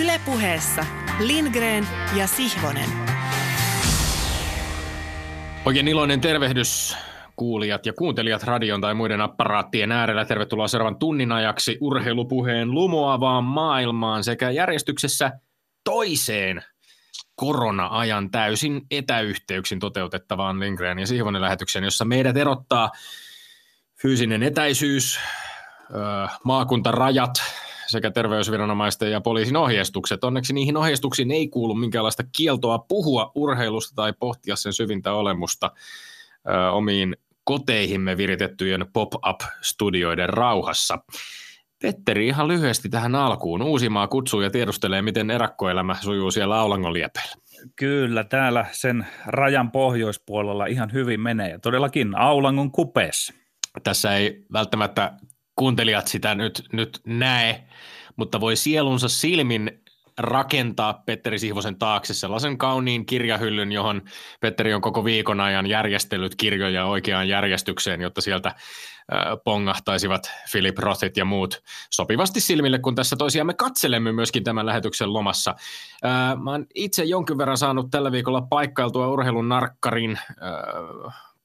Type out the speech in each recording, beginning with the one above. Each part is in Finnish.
Ylepuheessa Lindgren ja Sihvonen. Oikein iloinen tervehdys kuulijat ja kuuntelijat radion tai muiden apparaattien äärellä. Tervetuloa seuraavan tunnin ajaksi urheilupuheen lumoavaan maailmaan sekä järjestyksessä toiseen korona-ajan täysin etäyhteyksin toteutettavaan Lindgren ja Sihvonen lähetykseen, jossa meidät erottaa fyysinen etäisyys, maakuntarajat sekä terveysviranomaisten ja poliisin ohjeistukset. Onneksi niihin ohjeistuksiin ei kuulu minkäänlaista kieltoa puhua urheilusta tai pohtia sen syvintä olemusta omiin koteihimme viritettyjen pop-up-studioiden rauhassa. Petteri ihan lyhyesti tähän alkuun. Uusimaa kutsuu ja tiedustelee, miten erakkoelämä sujuu siellä Aulangon liepeillä. Kyllä, täällä sen rajan pohjoispuolella ihan hyvin menee. Ja todellakin Aulangon kupeessa. Tässä ei välttämättä kuuntelijat sitä nyt, nyt näe, mutta voi sielunsa silmin rakentaa Petteri Sihvosen taakse sellaisen kauniin kirjahyllyn, johon Petteri on koko viikon ajan järjestellyt kirjoja oikeaan järjestykseen, jotta sieltä pongahtaisivat Philip Rothit ja muut sopivasti silmille, kun tässä toisiamme katselemme myöskin tämän lähetyksen lomassa. Mä oon itse jonkin verran saanut tällä viikolla paikkailtua urheilun narkkarin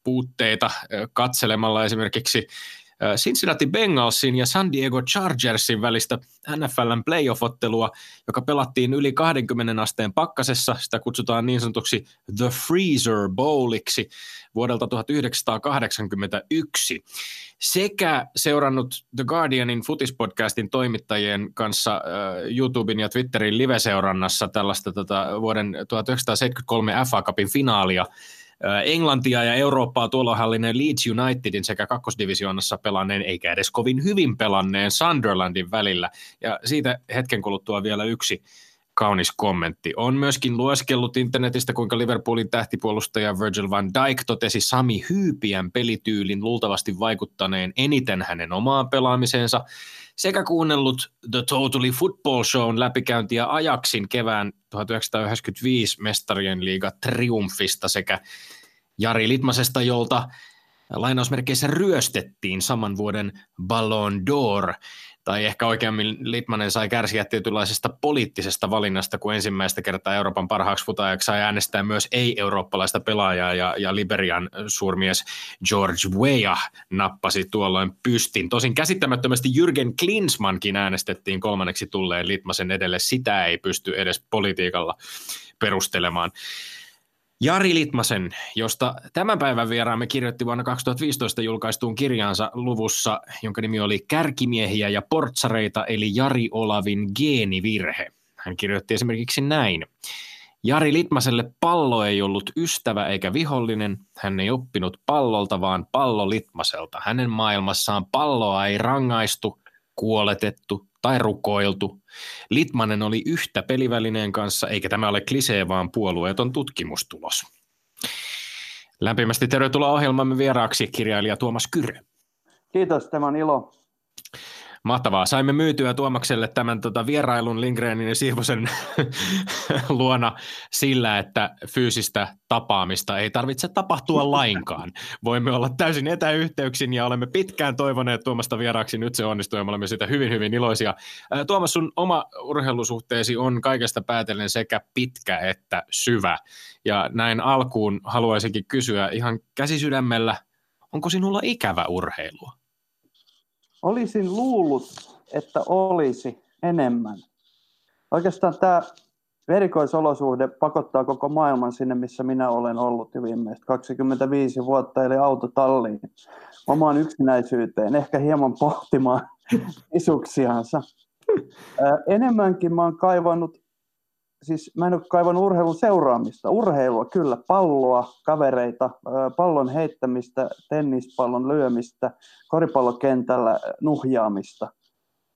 puutteita katselemalla esimerkiksi Cincinnati Bengalsin ja San Diego Chargersin välistä NFLn playoff-ottelua, joka pelattiin yli 20 asteen pakkasessa. Sitä kutsutaan niin sanotuksi The Freezer Bowliksi vuodelta 1981. Sekä seurannut The Guardianin futispodcastin toimittajien kanssa YouTuben ja Twitterin live-seurannassa tällaista tota, vuoden 1973 FA Cupin finaalia – Englantia ja Eurooppaa tuolohallinen Leeds Unitedin sekä kakkosdivisioonassa pelanneen, eikä edes kovin hyvin pelanneen Sunderlandin välillä. Ja siitä hetken kuluttua vielä yksi kaunis kommentti. On myöskin lueskellut internetistä, kuinka Liverpoolin tähtipuolustaja Virgil van Dijk totesi Sami Hyypiän pelityylin luultavasti vaikuttaneen eniten hänen omaan pelaamiseensa – sekä kuunnellut The Totally Football Shown läpikäyntiä ajaksin kevään 1995 mestarien liiga triumfista sekä Jari Litmasesta, jolta lainausmerkeissä ryöstettiin saman vuoden Ballon d'Or tai ehkä oikeammin Litmanen sai kärsiä tietynlaisesta poliittisesta valinnasta, kun ensimmäistä kertaa Euroopan parhaaksi futajaksi sai äänestää myös ei-eurooppalaista pelaajaa, ja, ja Liberian suurmies George Weah nappasi tuolloin pystin. Tosin käsittämättömästi Jürgen Klinsmankin äänestettiin kolmanneksi tulleen Litmasen edelle, sitä ei pysty edes politiikalla perustelemaan. Jari Litmasen, josta tämän päivän vieraamme kirjoitti vuonna 2015 julkaistuun kirjaansa luvussa, jonka nimi oli Kärkimiehiä ja portsareita, eli Jari Olavin geenivirhe. Hän kirjoitti esimerkiksi näin. Jari Litmaselle pallo ei ollut ystävä eikä vihollinen. Hän ei oppinut pallolta, vaan pallo Litmaselta. Hänen maailmassaan palloa ei rangaistu, kuoletettu tai rukoiltu. Litmanen oli yhtä pelivälineen kanssa, eikä tämä ole klisee, vaan puolueeton tutkimustulos. Lämpimästi tervetuloa ohjelmamme vieraaksi kirjailija Tuomas Kyrö. Kiitos, tämä on ilo. Mahtavaa. Saimme myytyä Tuomakselle tämän tota, vierailun Lindgrenin ja Siivosen luona sillä, että fyysistä tapaamista ei tarvitse tapahtua lainkaan. Voimme olla täysin etäyhteyksin ja olemme pitkään toivoneet Tuomasta vieraaksi. Nyt se onnistuu ja me olemme siitä hyvin, hyvin iloisia. Tuomas, sun oma urheilusuhteesi on kaikesta päätellen sekä pitkä että syvä. Ja näin alkuun haluaisinkin kysyä ihan käsisydämellä, onko sinulla ikävä urheilua? Olisin luullut, että olisi enemmän. Oikeastaan tämä erikoisolosuhde pakottaa koko maailman sinne, missä minä olen ollut jo viimeiset 25 vuotta, eli autotalliin, omaan yksinäisyyteen, ehkä hieman pohtimaan isuksiansa. Enemmänkin mä oon kaivannut siis mä en ole kaivannut urheilun seuraamista. Urheilua kyllä, palloa, kavereita, pallon heittämistä, tennispallon lyömistä, koripallokentällä nuhjaamista.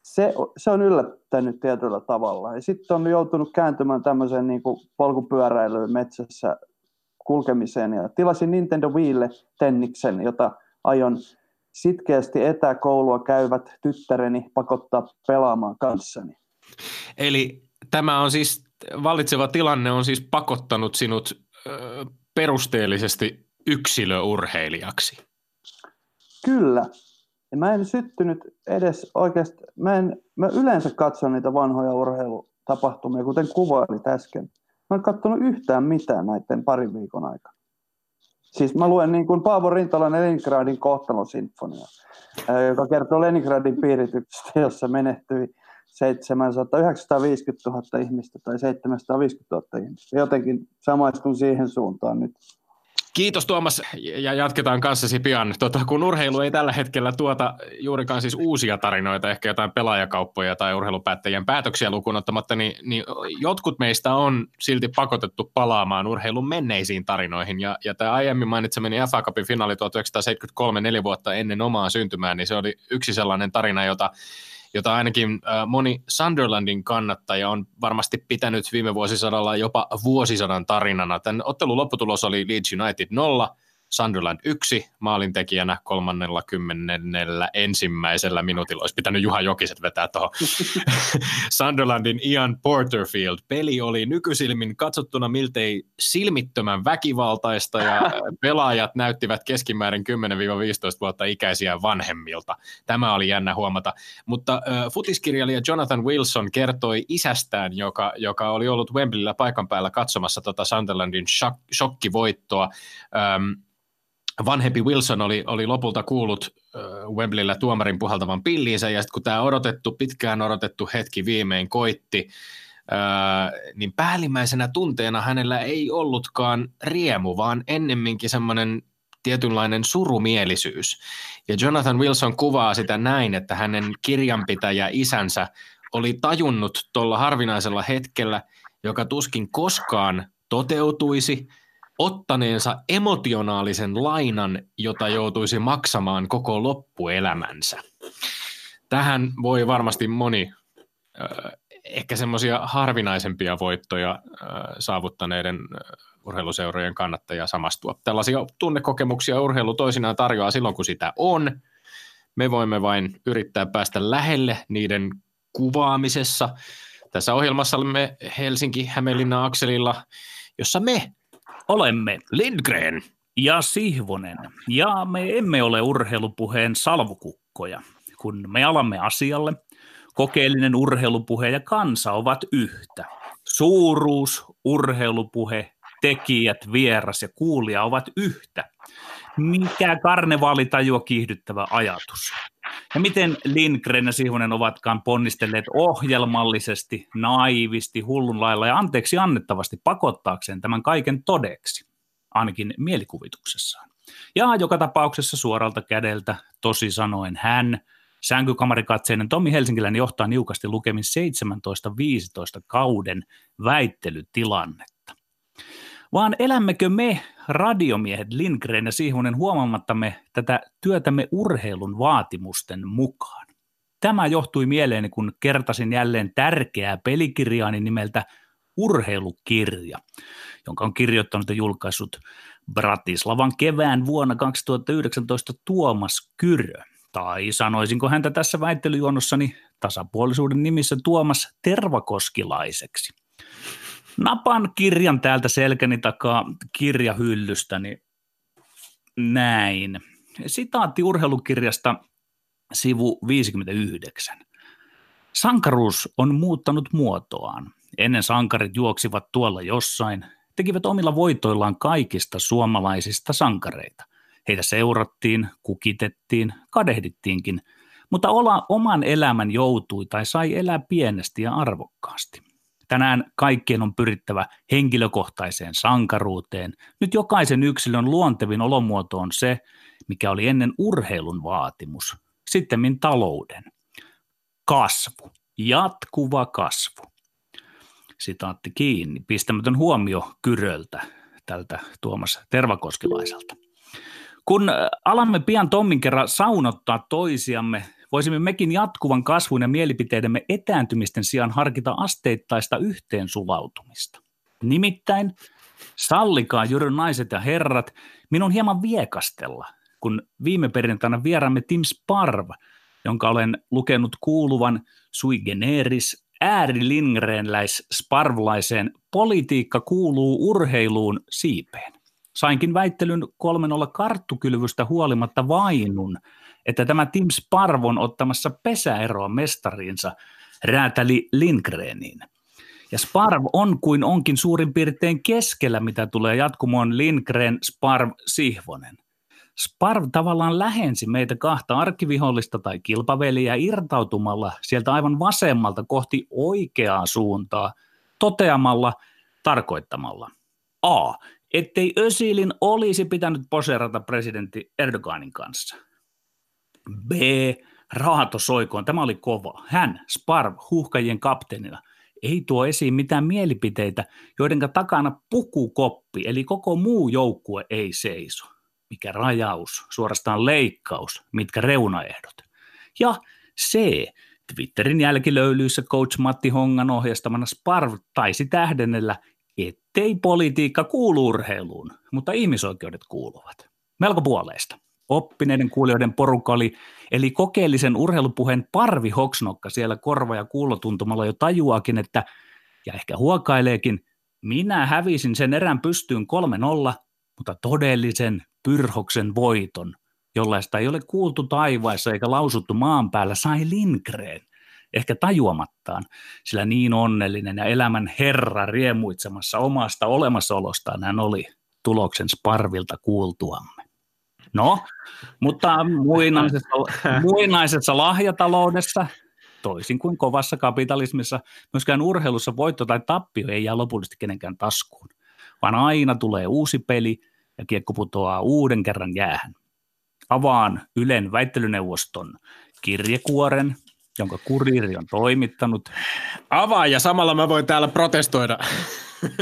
Se, se on yllättänyt tietyllä tavalla. Ja sitten on joutunut kääntymään tämmöiseen niin kuin polkupyöräilyyn metsässä kulkemiseen. Ja tilasin Nintendo Wiille tenniksen, jota aion sitkeästi etäkoulua käyvät tyttäreni pakottaa pelaamaan kanssani. Eli tämä on siis vallitseva tilanne on siis pakottanut sinut perusteellisesti yksilöurheilijaksi. Kyllä. Ja mä en syttynyt edes oikeasti, mä, en, mä yleensä katson niitä vanhoja urheilu, tapahtumia, kuten kuvailit äsken. Mä en katsonut yhtään mitään näiden parin viikon aikana. Siis mä luen niin kuin Paavo Rintalan Leningradin kohtalosinfonia, joka kertoo Leningradin piirityksestä, jossa menehtyi 700, 950 000 ihmistä tai 750 000 ihmistä. Jotenkin samaistun siihen suuntaan nyt. Kiitos Tuomas ja jatketaan kanssasi pian. Tota, kun urheilu ei tällä hetkellä tuota juurikaan siis uusia tarinoita, ehkä jotain pelaajakauppoja tai urheilupäättäjien päätöksiä lukuun ottamatta, niin, niin jotkut meistä on silti pakotettu palaamaan urheilun menneisiin tarinoihin. Ja, ja tämä aiemmin mainitsemani FA Cupin finaali 1973, neljä vuotta ennen omaa syntymää, niin se oli yksi sellainen tarina, jota jota ainakin moni Sunderlandin kannattaja on varmasti pitänyt viime vuosisadalla jopa vuosisadan tarinana. Tämän ottelun lopputulos oli Leeds United 0, Sunderland 1 maalintekijänä kolmannella kymmenellä ensimmäisellä minuutilla. Olisi pitänyt Juha Jokiset vetää tuohon. Sunderlandin Ian Porterfield. Peli oli nykysilmin katsottuna miltei silmittömän väkivaltaista ja pelaajat näyttivät keskimäärin 10-15 vuotta ikäisiä vanhemmilta. Tämä oli jännä huomata. Mutta äh, futiskirjailija Jonathan Wilson kertoi isästään, joka, joka oli ollut Wembleyllä paikan päällä katsomassa tota Sunderlandin shok, shokkivoittoa. Ähm, vanhempi Wilson oli, oli lopulta kuullut Wembleyllä tuomarin puhaltavan pilliinsä, ja sitten kun tämä odotettu, pitkään odotettu hetki viimein koitti, niin päällimmäisenä tunteena hänellä ei ollutkaan riemu, vaan ennemminkin semmoinen tietynlainen surumielisyys. Ja Jonathan Wilson kuvaa sitä näin, että hänen kirjanpitäjä isänsä oli tajunnut tuolla harvinaisella hetkellä, joka tuskin koskaan toteutuisi – ottaneensa emotionaalisen lainan, jota joutuisi maksamaan koko loppuelämänsä. Tähän voi varmasti moni ehkä semmoisia harvinaisempia voittoja saavuttaneiden urheiluseurojen kannattajia samastua. Tällaisia tunnekokemuksia urheilu toisinaan tarjoaa silloin, kun sitä on. Me voimme vain yrittää päästä lähelle niiden kuvaamisessa. Tässä ohjelmassa olemme Helsinki-Hämeenlinna-akselilla, jossa me Olemme Lindgren ja Sihvonen, ja me emme ole urheilupuheen salvukukkoja. Kun me alamme asialle, kokeellinen urheilupuhe ja kansa ovat yhtä. Suuruus, urheilupuhe, tekijät, vieras ja kuulija ovat yhtä. Mikä karnevaalitajua kiihdyttävä ajatus. Ja miten Lindgren ja Sihvonen ovatkaan ponnistelleet ohjelmallisesti, naivisti, hullun lailla ja anteeksi annettavasti pakottaakseen tämän kaiken todeksi, ainakin mielikuvituksessaan. Ja joka tapauksessa suoralta kädeltä, tosi sanoen hän, sänkykamarikatseinen Tommi Helsinkiläinen johtaa niukasti lukemin 17-15 kauden väittelytilannetta. Vaan elämmekö me radiomiehet Lindgren ja Siihunen huomaamattamme tätä työtämme urheilun vaatimusten mukaan. Tämä johtui mieleeni, kun kertasin jälleen tärkeää pelikirjaani nimeltä Urheilukirja, jonka on kirjoittanut ja julkaissut Bratislavan kevään vuonna 2019 Tuomas Kyrö. Tai sanoisinko häntä tässä väittelyjuonnossani tasapuolisuuden nimissä Tuomas Tervakoskilaiseksi napan kirjan täältä selkäni takaa kirjahyllystäni niin näin. Sitaatti urheilukirjasta sivu 59. Sankaruus on muuttanut muotoaan. Ennen sankarit juoksivat tuolla jossain, tekivät omilla voitoillaan kaikista suomalaisista sankareita. Heitä seurattiin, kukitettiin, kadehdittiinkin, mutta oman elämän joutui tai sai elää pienesti ja arvokkaasti. Tänään kaikkien on pyrittävä henkilökohtaiseen sankaruuteen. Nyt jokaisen yksilön luontevin olomuoto on se, mikä oli ennen urheilun vaatimus, sittemmin talouden. Kasvu, jatkuva kasvu. Sitaatti kiinni, pistämätön huomio Kyröltä, tältä Tuomas Tervakoskilaiselta. Kun alamme pian Tommin kerran saunottaa toisiamme voisimme mekin jatkuvan kasvun ja mielipiteidemme etääntymisten sijaan harkita asteittaista yhteensulautumista. Nimittäin, sallikaa juuri naiset ja herrat, minun hieman viekastella, kun viime perjantaina vieraamme Tim Sparv, jonka olen lukenut kuuluvan sui generis äärilingrenläis sparvlaiseen politiikka kuuluu urheiluun siipeen. Sainkin väittelyn 3-0 karttukylvystä huolimatta vainun – että tämä Tim Sparv on ottamassa pesäeroa mestariinsa räätäli Lindgreniin. Ja Sparv on kuin onkin suurin piirtein keskellä, mitä tulee jatkumoon Lindgren, Sparv, Sihvonen. Sparv tavallaan lähensi meitä kahta arkivihollista tai kilpaveliä irtautumalla sieltä aivan vasemmalta kohti oikeaa suuntaa, toteamalla, tarkoittamalla. A. Ettei Ösilin olisi pitänyt poseerata presidentti Erdoganin kanssa. B. Raato soikoon, tämä oli kova. Hän, Sparv, huhkajien kapteenina, ei tuo esiin mitään mielipiteitä, joiden takana pukukoppi, eli koko muu joukkue ei seiso mikä rajaus, suorastaan leikkaus, mitkä reunaehdot. Ja C. Twitterin jälkilöylyissä coach Matti Hongan ohjastamana Sparv taisi tähdennellä, ettei politiikka kuulu urheiluun, mutta ihmisoikeudet kuuluvat. Melko puoleista. Oppineiden kuulijoiden porukka oli, eli kokeellisen urheilupuheen parvi hoksnokka siellä korva- ja kuulotuntumalla jo tajuakin, että, ja ehkä huokaileekin, minä hävisin sen erän pystyyn 3-0, mutta todellisen Pyrhoksen voiton, jollaista ei ole kuultu taivaissa eikä lausuttu maan päällä, sai Lindgren, ehkä tajuamattaan, sillä niin onnellinen ja elämän herra riemuitsemassa omasta olemassaolostaan hän oli tuloksen sparvilta kuultuamme. No, mutta muinaisessa, muinaisessa lahjataloudessa, toisin kuin kovassa kapitalismissa, myöskään urheilussa voitto tai tappio ei jää lopullisesti kenenkään taskuun, vaan aina tulee uusi peli – ja kiekko putoaa uuden kerran jäähän. Avaan Ylen väittelyneuvoston kirjekuoren, jonka kuriiri on toimittanut. Avaa ja samalla mä voin täällä protestoida.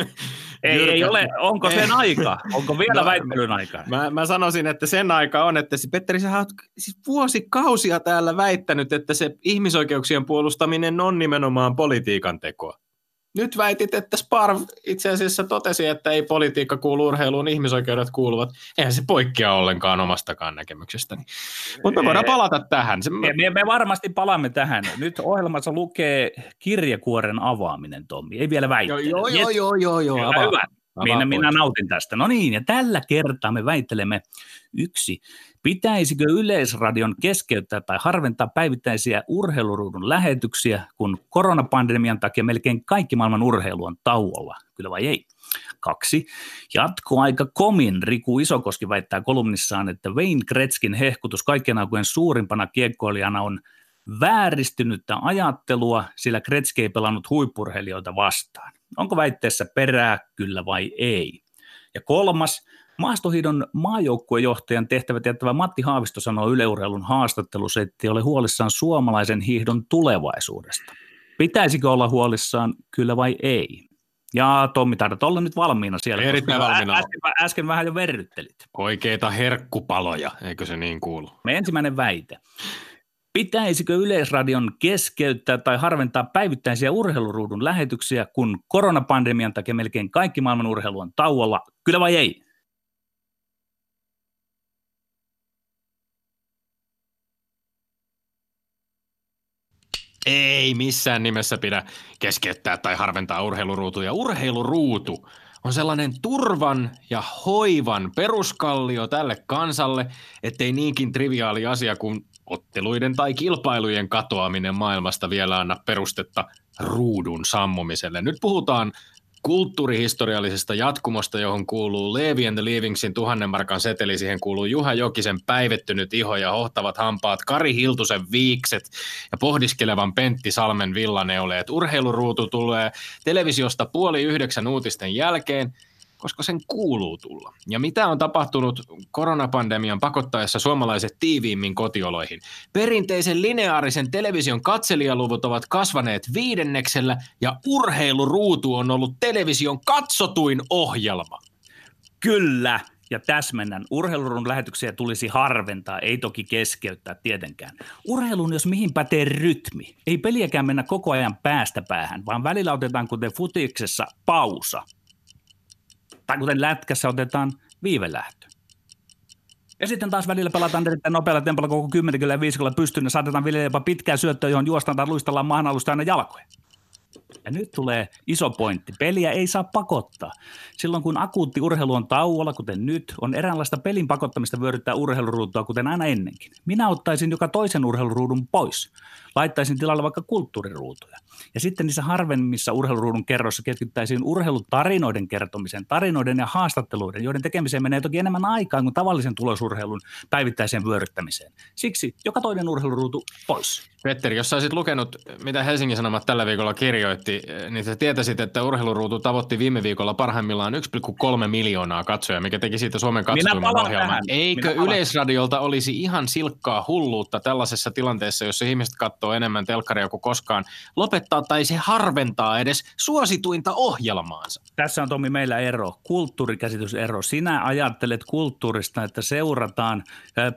Ei, ei ole, onko sen aika? Onko vielä no, väittelyn aika? Mä, mä sanoisin, että sen aika on, että Petteri, sä oot siis vuosikausia täällä väittänyt, että se ihmisoikeuksien puolustaminen on nimenomaan politiikan tekoa. Nyt väitit, että Sparv itse asiassa totesi, että ei politiikka kuulu urheiluun, ihmisoikeudet kuuluvat. Eihän se poikkea ollenkaan omastakaan näkemyksestäni. Mutta me voidaan palata tähän. Se... Me, me varmasti palaamme tähän. Nyt ohjelmassa lukee kirjekuoren avaaminen, Tommi. Ei vielä väittele. Joo, joo, joo, joo, joo. Hyvä, hyvä. Minä, minä nautin tästä. No niin, ja tällä kertaa me väittelemme yksi. Pitäisikö Yleisradion keskeyttää tai harventaa päivittäisiä urheiluruudun lähetyksiä, kun koronapandemian takia melkein kaikki maailman urheilu on tauolla? Kyllä vai ei? Kaksi. Jatkoaika komin Riku Isokoski väittää kolumnissaan, että Wayne Gretzkin hehkutus kaikkien aikojen suurimpana kiekkoilijana on vääristynyttä ajattelua, sillä Gretzky ei pelannut huippurheilijoita vastaan. Onko väitteessä perää, kyllä vai ei? Ja kolmas, maastohiidon maajoukkuejohtajan tehtävät jättävä Matti Haavisto sanoo yleurheilun haastattelussa, että ole huolissaan suomalaisen hiihdon tulevaisuudesta. Pitäisikö olla huolissaan, kyllä vai ei? Ja Tommi, taidat olla nyt valmiina siellä. Erittäin valmiina. Äsken, äsken vähän jo verryttelit. Oikeita herkkupaloja, eikö se niin kuulu? Me ensimmäinen väite. Pitäisikö Yleisradion keskeyttää tai harventaa päivittäisiä urheiluruudun lähetyksiä, kun koronapandemian takia melkein kaikki maailman urheilu on tauolla? Kyllä vai ei? Ei missään nimessä pidä keskeyttää tai harventaa urheiluruutuja. Urheiluruutu on sellainen turvan ja hoivan peruskallio tälle kansalle, ettei niinkin triviaali asia kuin otteluiden tai kilpailujen katoaminen maailmasta vielä anna perustetta ruudun sammumiselle. Nyt puhutaan kulttuurihistoriallisesta jatkumosta, johon kuuluu Levi and the Leavingsin tuhannen markan seteli, siihen kuuluu Juha Jokisen päivettynyt iho ja hohtavat hampaat, Kari Hiltusen viikset ja pohdiskelevan Pentti Salmen villaneuleet. Urheiluruutu tulee televisiosta puoli yhdeksän uutisten jälkeen – koska sen kuuluu tulla. Ja mitä on tapahtunut koronapandemian pakottaessa suomalaiset tiiviimmin kotioloihin? Perinteisen lineaarisen television katselijaluvut ovat kasvaneet viidenneksellä ja urheiluruutu on ollut television katsotuin ohjelma. Kyllä, ja täsmennän. Urheilun lähetyksiä tulisi harventaa, ei toki keskeyttää tietenkään. Urheilun, jos mihin pätee rytmi. Ei peliäkään mennä koko ajan päästä päähän, vaan välillä otetaan kuten futiksessa pausa – tai kuten lätkässä otetaan viivelähtö. Ja sitten taas välillä pelataan erittäin nopealla tempolla koko 10 kyllä viisikolla pystyyn ja saatetaan vielä jopa pitkää syöttöä, johon juostaan tai luistellaan maan alusta aina jalkoja. Ja nyt tulee iso pointti. Peliä ei saa pakottaa. Silloin kun akuutti urheilu on tauolla, kuten nyt, on eräänlaista pelin pakottamista vyöryttää urheiluruutua, kuten aina ennenkin. Minä ottaisin joka toisen urheiluruudun pois. Laittaisin tilalle vaikka kulttuuriruutuja. Ja sitten niissä harvemmissa urheiluruudun kerroissa keskittäisiin urheilutarinoiden kertomiseen, tarinoiden ja haastatteluiden, joiden tekemiseen menee toki enemmän aikaa kuin tavallisen tulosurheilun päivittäiseen vyöryttämiseen. Siksi joka toinen urheiluruutu pois. Petteri, jos olisit lukenut, mitä Helsingin Sanomat tällä viikolla kirjoitti, niin sä tietäisit, että urheiluruutu tavoitti viime viikolla parhaimmillaan 1,3 miljoonaa katsojaa, mikä teki siitä Suomen katsotuimman ohjelman. Eikö Yleisradiolta olisi ihan silkkaa hulluutta tällaisessa tilanteessa, jossa ihmiset katsoo enemmän telkkaria kuin koskaan, lopettaa tai se harventaa edes suosituinta ohjelmaansa? Tässä on Tomi meillä ero, kulttuurikäsitysero. Sinä ajattelet kulttuurista, että seurataan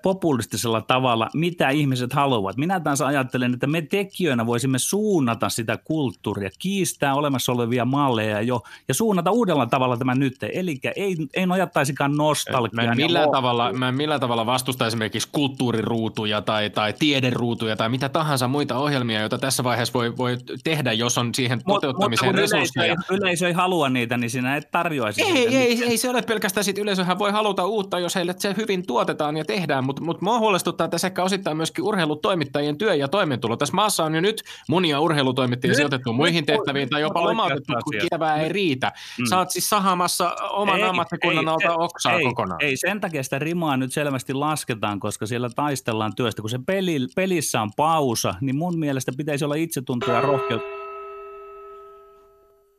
populistisella tavalla, mitä ihmiset haluavat. Minä taas ajattelen, ajattelen, että me tekijöinä voisimme suunnata sitä kulttuuria, kiistää olemassa olevia malleja jo ja suunnata uudella tavalla tämän nyt. Eli ei, ei nojattaisikaan nostalgiaan. Mä en millään, tavalla, mä en millään tavalla vastusta esimerkiksi kulttuuriruutuja tai, tai tiederuutuja tai mitä tahansa muita ohjelmia, joita tässä vaiheessa voi, voi tehdä, jos on siihen toteuttamiseen Mutta resursseja. Yleisö ei, yleisö ei halua niitä, niin sinä et tarjoaisi ei, ei, ei, ei, se ole pelkästään sit yleisöhän voi haluta uutta, jos heille se hyvin tuotetaan ja tehdään, mutta mut mua huolestuttaa tässä ehkä osittain myöskin urheilutoimittajien työ ja toimeentulo. Tässä maassa on jo nyt monia urheilutoimittajia sijoitettu muihin tehtäviin tai jopa lomautettu, kun kievää ei riitä. Mm. Sä oot siis sahamassa oman ei, ammattikunnan alta oksaa ei, kokonaan. Ei, sen takia sitä rimaa nyt selvästi lasketaan, koska siellä taistellaan työstä. Kun se peli, pelissä on pausa, niin mun mielestä pitäisi olla itsetuntoa ja rohkeutta.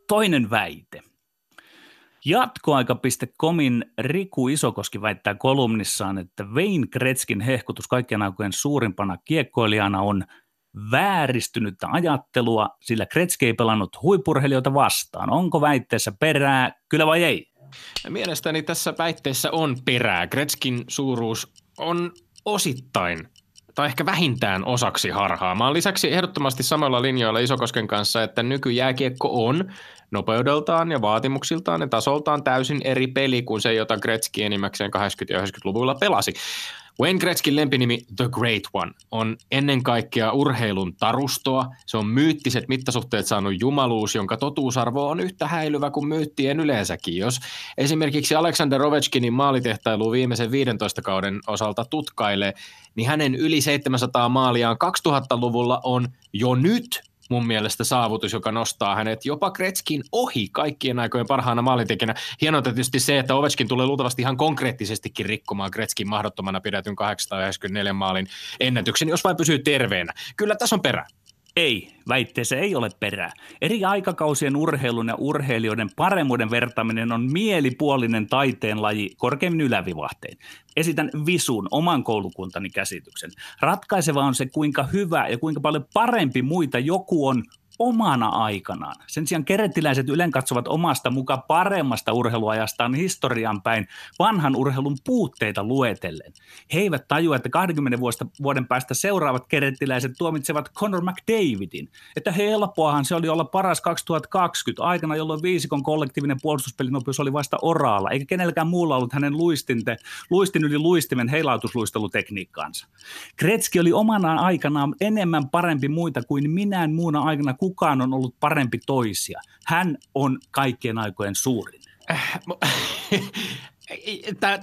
Toinen väite. Jatkoaika.comin Riku Isokoski väittää kolumnissaan, että Wayne Gretzkin hehkutus kaikkien aikojen suurimpana kiekkoilijana on vääristynyttä ajattelua, sillä Gretzky ei pelannut huippurheilijoita vastaan. Onko väitteessä perää, kyllä vai ei? Mielestäni tässä väitteessä on perää. Gretzkin suuruus on osittain tai ehkä vähintään osaksi harhaa. Mä lisäksi ehdottomasti samalla linjoilla Isokosken kanssa, että nykyjääkiekko on nopeudeltaan ja vaatimuksiltaan ja tasoltaan täysin eri peli kuin se, jota Gretzky enimmäkseen 80- ja 90-luvulla pelasi. Wayne Gretzkin lempinimi The Great One on ennen kaikkea urheilun tarustoa. Se on myyttiset mittasuhteet saanut jumaluus, jonka totuusarvo on yhtä häilyvä kuin myyttien yleensäkin. Jos esimerkiksi Alexander Ovechkinin maalitehtailu viimeisen 15 kauden osalta tutkailee, niin hänen yli 700 maaliaan 2000-luvulla on jo nyt mun mielestä saavutus, joka nostaa hänet jopa Kretskin ohi kaikkien aikojen parhaana maalintekijänä. Hienoa tietysti se, että Ovechkin tulee luultavasti ihan konkreettisestikin rikkomaan Kretskin mahdottomana pidetyn 894 maalin ennätyksen, jos vain pysyy terveenä. Kyllä tässä on perä. Ei, väitteessä ei ole perää. Eri aikakausien urheilun ja urheilijoiden paremmuuden vertaaminen on mielipuolinen taiteen laji korkeimmin ylävivahteen. Esitän visun oman koulukuntani käsityksen. Ratkaiseva on se, kuinka hyvä ja kuinka paljon parempi muita joku on omana aikanaan. Sen sijaan kerettiläiset ylen katsovat omasta muka paremmasta urheiluajastaan historian päin vanhan urheilun puutteita luetellen. He eivät tajua, että 20 vuosta, vuoden päästä seuraavat kerettiläiset tuomitsevat Conor McDavidin. Että helppoahan se oli olla paras 2020 aikana, jolloin viisikon kollektiivinen puolustuspelinopeus oli vasta oraalla, eikä kenelläkään muulla ollut hänen luistinte, luistin yli luistimen heilautusluistelutekniikkaansa. Kretski oli omana aikanaan enemmän parempi muita kuin minään muuna aikana kukaan on ollut parempi toisia. Hän on kaikkien aikojen suurin. Äh,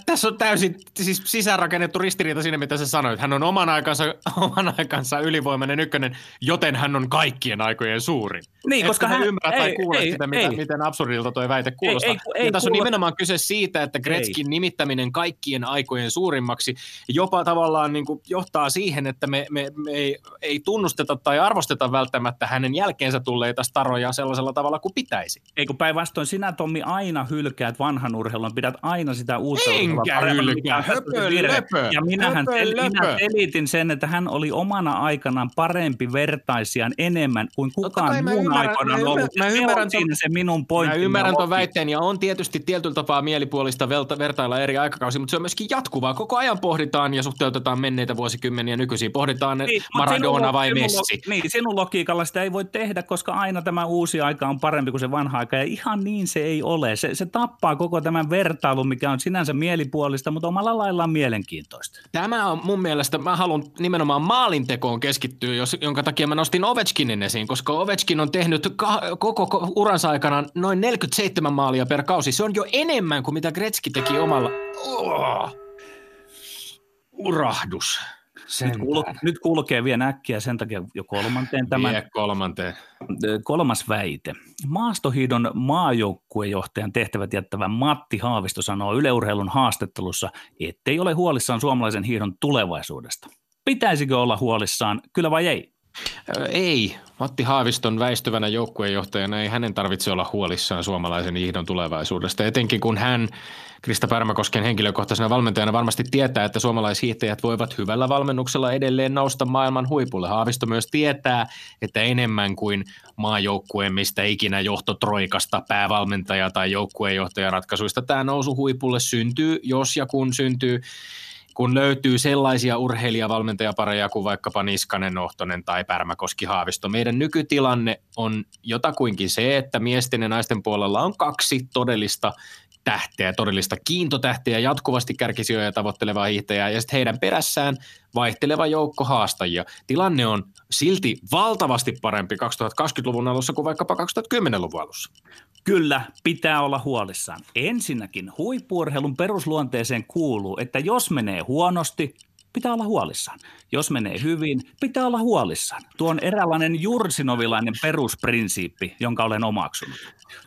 tässä on täysin siis sisäänrakennettu ristiriita siinä, mitä sä sanoit. Hän on oman aikansa, oman aikansa ylivoimainen ykkönen, joten hän on kaikkien aikojen suurin. Niin, koska hän... ymmärrä tai kuule ei, sitä, ei, miten absurdilta tuo väite kuulostaa. Ei, ei, ei, tässä on nimenomaan kyse siitä, että Gretzkin ei. nimittäminen kaikkien aikojen suurimmaksi jopa tavallaan niin kuin johtaa siihen, että me, me, me ei, ei tunnusteta tai arvosteta välttämättä hänen jälkeensä tulleita staroja sellaisella tavalla kuin pitäisi. Ei kun päinvastoin sinä Tommi aina hylkäät vanhan urheilun, pidät aina sitä uutta Enkä hylkää, höpö, löpö, Ja minähän höpö, sel, minä selitin sen, että hän oli omana aikanaan parempi vertaisiaan enemmän kuin kukaan muun aikana on ollut. Mä ymmärrän, siinä se minun pointti. Mä ymmärrän tuon väitteen ja on tietysti tietyllä tapaa mielipuolista vertailla eri aikakausia, mutta se on myöskin jatkuvaa. Koko ajan pohditaan ja suhteutetaan menneitä vuosikymmeniä nykyisiin. Pohditaan niin, Maradona vai sinun, Messi. Niin, sinun logiikalla sitä ei voi tehdä, koska aina tämä uusi aika on parempi kuin se vanha aika. Ja ihan niin se ei ole. Se, se tappaa koko tämän vertailun, mikä on sinänsä mielipuolista, mutta omalla laillaan mielenkiintoista. Tämä on mun mielestä, mä haluan nimenomaan maalintekoon keskittyä, jos, jonka takia mä nostin Ovechkinin esiin, koska Ovechkin on tehnyt ka- koko uransa aikana noin 47 maalia per kausi. Se on jo enemmän kuin mitä Gretzky teki omalla. Oh. Urahdus. Nyt, kul- nyt kulkee vielä äkkiä sen takia jo kolmanteen tämän. Vie kolmanteen. Kolmas väite. Maastohiidon maajoukkuejohtajan tehtävät jättävä Matti Haavisto sanoo yleurheilun haastattelussa, ettei ole huolissaan suomalaisen hiidon tulevaisuudesta. Pitäisikö olla huolissaan, kyllä vai ei? Ei. Matti Haaviston väistyvänä joukkuejohtajana ei hänen tarvitse olla huolissaan suomalaisen hiihdon tulevaisuudesta, etenkin kun hän Krista Pärmäkosken henkilökohtaisena valmentajana varmasti tietää, että suomalaishiihtäjät voivat hyvällä valmennuksella edelleen nousta maailman huipulle. Haavisto myös tietää, että enemmän kuin maajoukkueen mistä ikinä johtotroikasta, päävalmentaja tai joukkuejohtajaratkaisuista tämä nousu huipulle syntyy, jos ja kun syntyy kun löytyy sellaisia urheilijavalmentajapareja kuin vaikkapa Niskanen, Ohtonen tai Pärmäkoski Haavisto. Meidän nykytilanne on jotakuinkin se, että miesten ja naisten puolella on kaksi todellista tähteä, todellista kiintotähteä, jatkuvasti kärkisijoja tavoittelevaa hiihtäjää ja sitten heidän perässään vaihteleva joukko haastajia. Tilanne on silti valtavasti parempi 2020-luvun alussa kuin vaikkapa 2010-luvun alussa. Kyllä, pitää olla huolissaan. Ensinnäkin huippuurheilun perusluonteeseen kuuluu, että jos menee huonosti, pitää olla huolissaan. Jos menee hyvin, pitää olla huolissaan. Tuo on eräänlainen jursinovilainen perusprinsiippi, jonka olen omaksunut.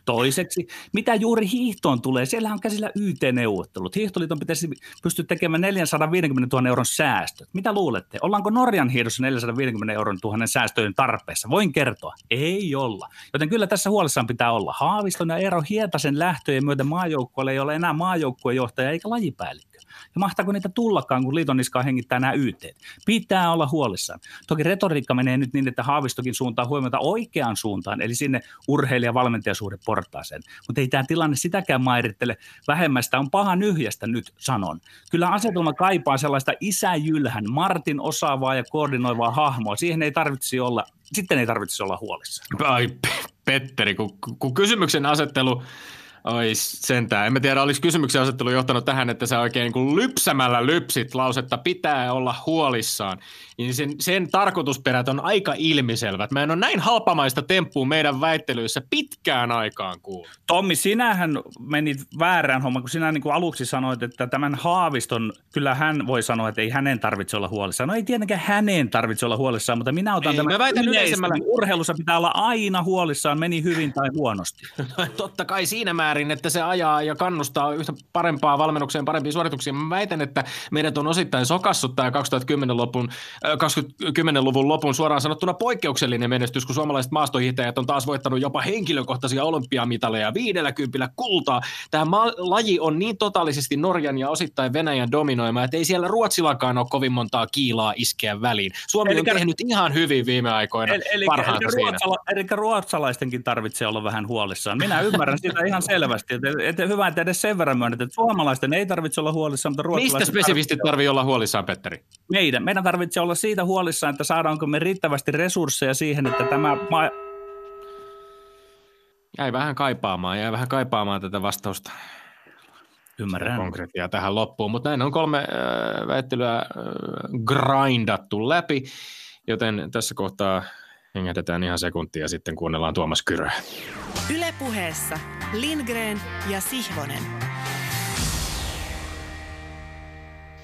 Toiseksi, mitä juuri hiihtoon tulee, siellä on käsillä YT-neuvottelut. Hiihtoliiton pitäisi pystyä tekemään 450 000 euron säästöt. Mitä luulette? Ollaanko Norjan hiihdossa 450 euron tuhannen säästöjen tarpeessa? Voin kertoa. Ei olla. Joten kyllä tässä huolissaan pitää olla. Haaviston ja Eero Hietasen lähtöjen myötä maajoukkueelle ei ole enää maajoukkuejohtaja eikä lajipäällikkö. Ja mahtaako niitä tullakaan, kun liiton niskaa hengittää nämä YT? Pitää olla huolissaan. Toki retoriikka menee nyt niin, että Haavistokin suuntaa huomiota oikeaan suuntaan, eli sinne urheilija-valmentajasuhde portaaseen. Mutta ei tämä tilanne sitäkään mairittele. Vähemmästä on paha nyhjästä nyt sanon. Kyllä asetelma kaipaa sellaista isäjylhän, Martin osaavaa ja koordinoivaa hahmoa. Siihen ei tarvitsisi olla, sitten ei tarvitsisi olla huolissaan. Ai Petteri, kun, kun kysymyksen asettelu Oi sentään. En mä tiedä, oliko kysymyksen asettelu johtanut tähän, että sä oikein niin lypsämällä lypsit lausetta pitää olla huolissaan niin sen, sen tarkoitusperät on aika ilmiselvät. Mä en ole näin halpamaista temppua meidän väittelyissä pitkään aikaan kuullut. Tommi, sinähän menit väärään hommaan, kun sinä niin kuin aluksi sanoit, että tämän Haaviston, kyllä hän voi sanoa, että ei hänen tarvitse olla huolissaan. No ei tietenkään hänen tarvitse olla huolissaan, mutta minä otan ei, tämän mä väitän yleisemmällä. Urheilussa pitää olla aina huolissaan, meni hyvin tai huonosti. No, totta kai siinä määrin, että se ajaa ja kannustaa yhtä parempaa valmennukseen, parempia suorituksia. Mä väitän, että meidät on osittain sokassut tämä 2010 lopun 2010-luvun lopun suoraan sanottuna poikkeuksellinen menestys, kun suomalaiset maastohiihtäjät on taas voittanut jopa henkilökohtaisia olympiamitaleja 50 kultaa. Tämä ma- laji on niin totaalisesti Norjan ja osittain Venäjän dominoima, että ei siellä Ruotsillakaan ole kovin montaa kiilaa iskeä väliin. Suomi eli, on tehnyt ihan hyvin viime aikoina eli, eli, eli, ruotsala, eli ruotsalaistenkin tarvitsee olla vähän huolissaan. Minä ymmärrän sitä ihan selvästi. Että, että hyvä, että edes sen verran myönnät, että suomalaisten ei tarvitse olla huolissaan, mutta ruotsalaisten Mistä spesifisti tarvitsee olla huolissaan, Petteri? Meidän. Meidän tarvitsee olla siitä huolissaan, että saadaanko me riittävästi resursseja siihen, että tämä maa... Jäi vähän kaipaamaan, jäi vähän kaipaamaan tätä vastausta. Ymmärrän. Konkreettia tähän loppuun, mutta näin on kolme äh, väittelyä äh, grindattu läpi, joten tässä kohtaa hengähdetään ihan sekuntia ja sitten kuunnellaan Tuomas Kyrö. Ylepuheessa Lindgren ja Sihvonen.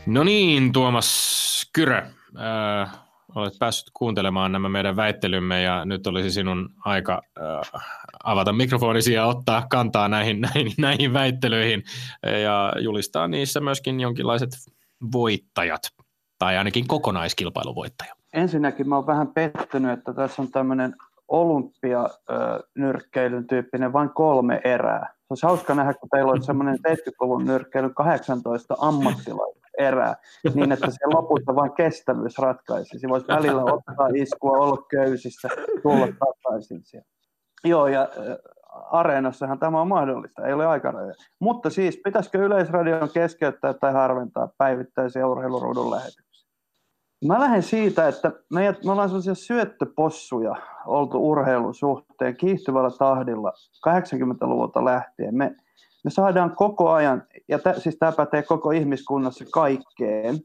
No niin, Tuomas Kyrö. Äh, olet päässyt kuuntelemaan nämä meidän väittelymme ja nyt olisi sinun aika äh, avata mikrofonisi ja ottaa kantaa näihin, näihin, näihin väittelyihin ja julistaa niissä myöskin jonkinlaiset voittajat tai ainakin kokonaiskilpailuvoittaja. Ensinnäkin mä oon vähän pettynyt, että tässä on tämmöinen olympianyrkkeilyn tyyppinen vain kolme erää. Se olisi hauska nähdä, kun teillä olisi semmoinen 70-luvun nyrkkeilyn 18 ammattilaista erää, niin että se lopulta vain kestävyys ratkaisisi. Voisi välillä ottaa iskua, olla köysissä, tulla takaisin siellä. Joo, ja areenassahan tämä on mahdollista, ei ole aikarajoja. Mutta siis, pitäisikö Yleisradion keskeyttää tai harventaa päivittäisiä urheiluruudun lähetyksiä? Mä lähden siitä, että me ollaan sellaisia syöttöpossuja oltu urheilun suhteen kiihtyvällä tahdilla 80-luvulta lähtien. Me Me saadaan koko ajan, ja t- siis tämä pätee koko ihmiskunnassa kaikkeen,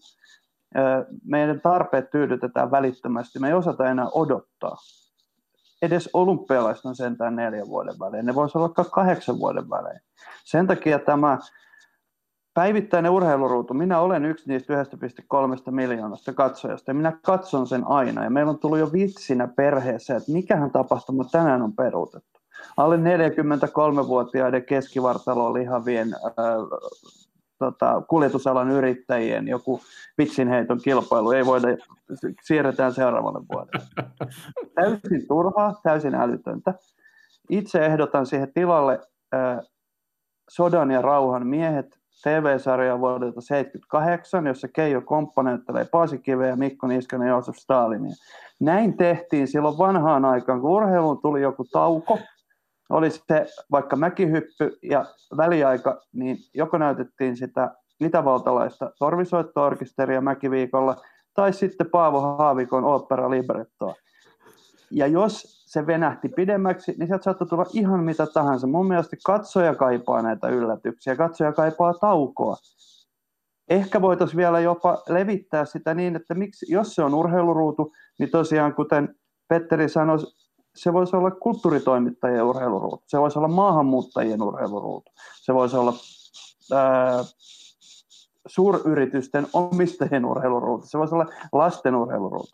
meidän tarpeet tyydytetään välittömästi. Me ei osata enää odottaa. Edes olympialaiset on sentään neljän vuoden välein. Ne voisi olla kahdeksan vuoden välein. Sen takia tämä päivittäinen urheiluruutu, minä olen yksi niistä 1,3 miljoonasta katsojasta ja minä katson sen aina. Ja meillä on tullut jo vitsinä perheessä, että mikähän tapahtuma tänään on peruutettu. Alle 43-vuotiaiden keskivartalo lihavien äh, tota, kuljetusalan yrittäjien joku vitsinheiton kilpailu, ei voida, siirretään seuraavalle vuodelle. Täysin turhaa, täysin älytöntä. Itse ehdotan siihen tilalle äh, Sodan ja rauhan miehet, TV-sarja vuodelta 78, jossa Keijo komponenttelee Paasikiveä ja Mikko Niskanen Joosef Stalinia. Näin tehtiin silloin vanhaan aikaan, kun urheiluun tuli joku tauko, oli se vaikka mäkihyppy ja väliaika, niin joko näytettiin sitä itävaltalaista torvisoittoorkesteria mäkiviikolla, tai sitten Paavo Haavikon opera librettoa. Ja jos se venähti pidemmäksi, niin sieltä saattoi tulla ihan mitä tahansa. Mun mielestä katsoja kaipaa näitä yllätyksiä, katsoja kaipaa taukoa. Ehkä voitaisiin vielä jopa levittää sitä niin, että miksi, jos se on urheiluruutu, niin tosiaan kuten Petteri sanoi, se voisi olla kulttuuritoimittajien urheiluruutu, se voisi olla maahanmuuttajien urheiluruutu, se voisi olla ää, suuryritysten omistajien urheiluruutu, se voisi olla lasten urheiluruutu.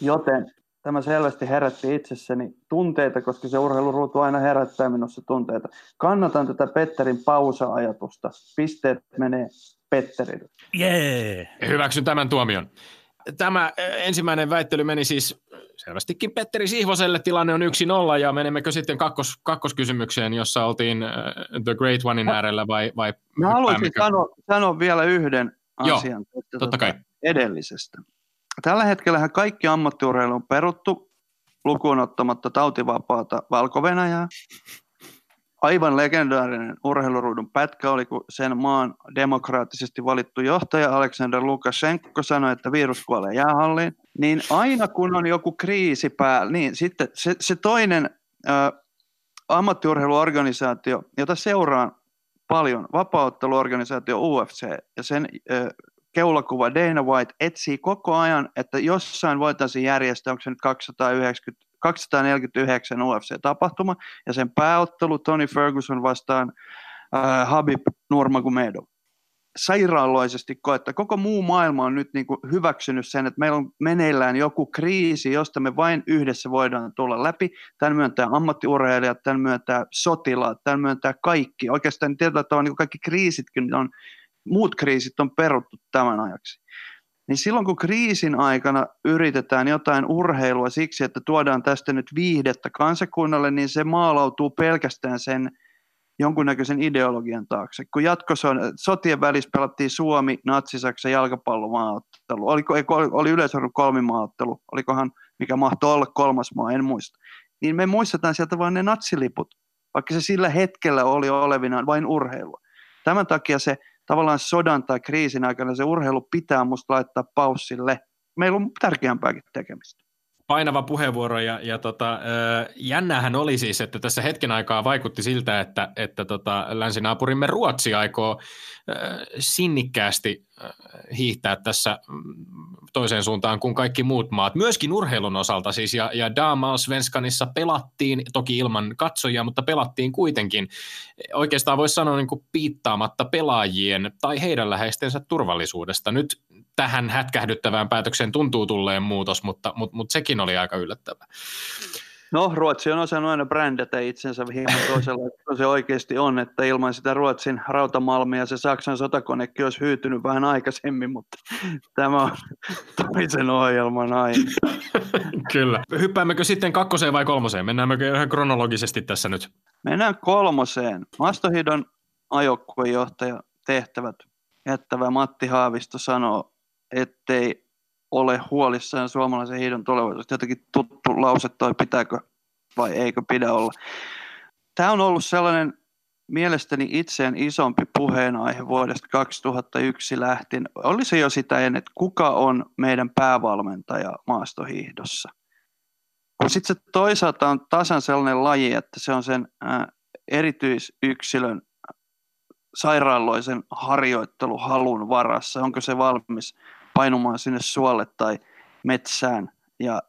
Joten tämä selvästi herätti itsessäni tunteita, koska se urheiluruutu aina herättää minussa tunteita. Kannatan tätä Petterin pausa-ajatusta. Pisteet menee Petterille. Jee! Yeah. Hyväksyn tämän tuomion. Tämä ensimmäinen väittely meni siis selvästikin Petteri Sihvoselle. Tilanne on 1-0 ja menemmekö sitten kakkos, kakkoskysymykseen, jossa oltiin The Great Onein äärellä vai, vai Mä haluaisin sanoa, sanoa vielä yhden asian Joo, totta kai. edellisestä. Tällä hetkellä kaikki ammattiurheilu on peruttu lukuun ottamatta tautivapaata valko. Aivan legendaarinen urheiluruudun pätkä oli, kun sen maan demokraattisesti valittu johtaja Aleksander Lukashenko sanoi, että virus kuolee jäähalliin. Niin aina kun on joku kriisi päällä, niin sitten se, se toinen ä, ammattiurheiluorganisaatio, jota seuraan paljon, vapaaotteluorganisaatio UFC ja sen keulakuva Dana White etsii koko ajan, että jossain voitaisiin järjestää, onko se nyt 290, 249 UFC-tapahtuma, ja sen pääottelu Tony Ferguson vastaan äh, Habib Nurmagomedov. Sairaaloisesti koetta. Koko muu maailma on nyt niin kuin hyväksynyt sen, että meillä on meneillään joku kriisi, josta me vain yhdessä voidaan tulla läpi. Tämän myöntää ammattiurheilijat, tämän myöntää sotilaat, tämän myöntää kaikki. Oikeastaan tietyllä tavalla niin kaikki kriisitkin on muut kriisit on peruttu tämän ajaksi. Niin silloin kun kriisin aikana yritetään jotain urheilua siksi, että tuodaan tästä nyt viihdettä kansakunnalle, niin se maalautuu pelkästään sen jonkunnäköisen ideologian taakse. Kun jatkossa sotien välissä pelattiin Suomi, Natsi-Saksa jalkapallomaaottelu. Oliko, oli yleisarvon kolmimaaottelu, olikohan mikä mahtoi olla kolmas maa, en muista. Niin me muistetaan sieltä vain ne natsiliput, vaikka se sillä hetkellä oli olevinaan vain urheilua. Tämän takia se tavallaan sodan tai kriisin aikana se urheilu pitää musta laittaa paussille. Meillä on tärkeämpääkin tekemistä. Painava puheenvuoro ja, ja tota, jännähän oli siis, että tässä hetken aikaa vaikutti siltä, että, että tota, länsinaapurimme Ruotsi aikoo sinnikkäästi hiihtää tässä mm, toiseen suuntaan kuin kaikki muut maat. Myöskin urheilun osalta siis, ja, ja Damalsvenskanissa pelattiin, toki ilman katsojia, mutta pelattiin kuitenkin. Oikeastaan voisi sanoa niin kuin piittaamatta pelaajien tai heidän läheistensä turvallisuudesta. Nyt tähän hätkähdyttävään päätökseen tuntuu tulleen muutos, mutta, mutta, mutta sekin oli aika yllättävä. No, Ruotsi on osannut aina brändätä itsensä hieman toisella, kun se oikeasti on, että ilman sitä Ruotsin rautamalmia se Saksan sotakonekin olisi hyytynyt vähän aikaisemmin, mutta tämä on toisen ohjelman aihe. Kyllä. Hyppäämmekö sitten kakkoseen vai kolmoseen? Mennäänkö ihan kronologisesti tässä nyt? Mennään kolmoseen. Mastohidon ajokuejohtaja tehtävät jättävä Matti Haavisto sanoo, ettei ole huolissaan suomalaisen hiidon tulevaisuudesta. Jotenkin tuttu lause toi, pitääkö vai eikö pidä olla. Tämä on ollut sellainen mielestäni itseään isompi puheenaihe vuodesta 2001 lähtien. Oli se jo sitä ennen, että kuka on meidän päävalmentaja maastohiihdossa. Sitten se toisaalta on tasan sellainen laji, että se on sen erityisyksilön sairaaloisen harjoitteluhalun varassa, onko se valmis painumaan sinne suolle tai metsään. Ja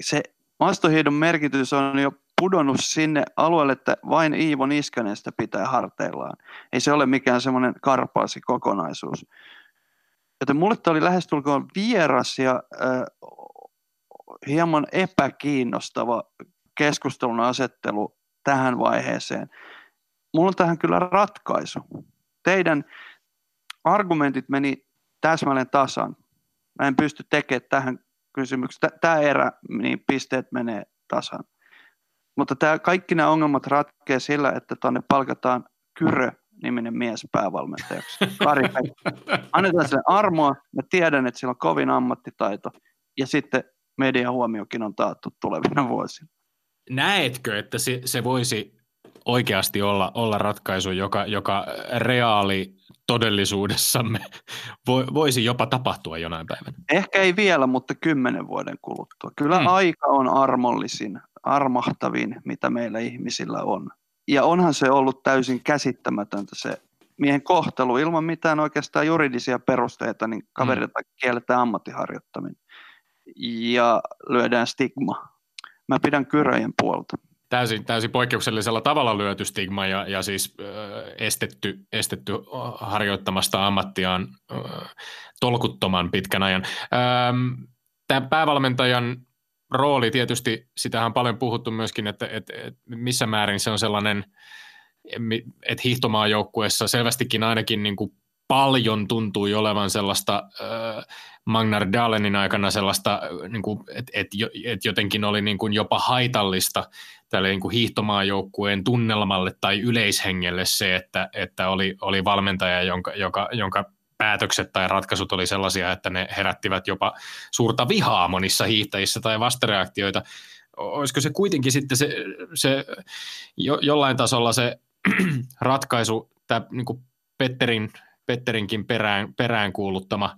se maastohiidon merkitys on jo pudonnut sinne alueelle, että vain Iivo Niskanen sitä pitää harteillaan. Ei se ole mikään semmoinen karpaasi kokonaisuus. Joten mulle tämä oli lähestulkoon vieras ja äh, hieman epäkiinnostava keskustelun asettelu tähän vaiheeseen. Mulla on tähän kyllä ratkaisu. Teidän argumentit meni täsmälleen tasan. Mä en pysty tekemään tähän kysymykseen. Tämä erä, niin pisteet menee tasan. Mutta tämä, kaikki nämä ongelmat ratkeaa sillä, että tuonne palkataan Kyrö niminen mies päävalmentajaksi. Kari Annetaan sille armoa. Mä tiedän, että sillä on kovin ammattitaito. Ja sitten median huomiokin on taattu tulevina vuosina. Näetkö, että se, se voisi oikeasti olla, olla ratkaisu, joka, joka reaali todellisuudessamme voisi jopa tapahtua jonain päivänä? Ehkä ei vielä, mutta kymmenen vuoden kuluttua. Kyllä hmm. aika on armollisin, armahtavin, mitä meillä ihmisillä on. Ja onhan se ollut täysin käsittämätöntä se miehen kohtelu ilman mitään oikeastaan juridisia perusteita, niin kaverilta hmm. kielletään ammattiharjoittaminen ja lyödään stigma. Mä pidän kyröjen puolta täysin, täysin poikkeuksellisella tavalla lyöty stigma ja, ja siis äh, estetty, estetty harjoittamasta ammattiaan äh, tolkuttoman pitkän ajan. Ähm, Tämä päävalmentajan rooli tietysti, sitähän on paljon puhuttu myöskin, että, että, että missä määrin se on sellainen, että hiihtomaajoukkueessa selvästikin ainakin niin kuin paljon tuntui olevan sellaista äh, Magnar Dalenin aikana sellaista, niin kuin, että et, et jotenkin oli niin kuin jopa haitallista tälle niin kuin hiihtomaajoukkueen tunnelmalle tai yleishengelle se, että, että oli, oli valmentaja, jonka, joka, jonka päätökset tai ratkaisut oli sellaisia, että ne herättivät jopa suurta vihaa monissa hiihtäjissä tai vastareaktioita. Olisiko se kuitenkin sitten se, se jo, jollain tasolla se ratkaisu, tämä niin kuin Petterin, Petterinkin perään, peräänkuuluttama,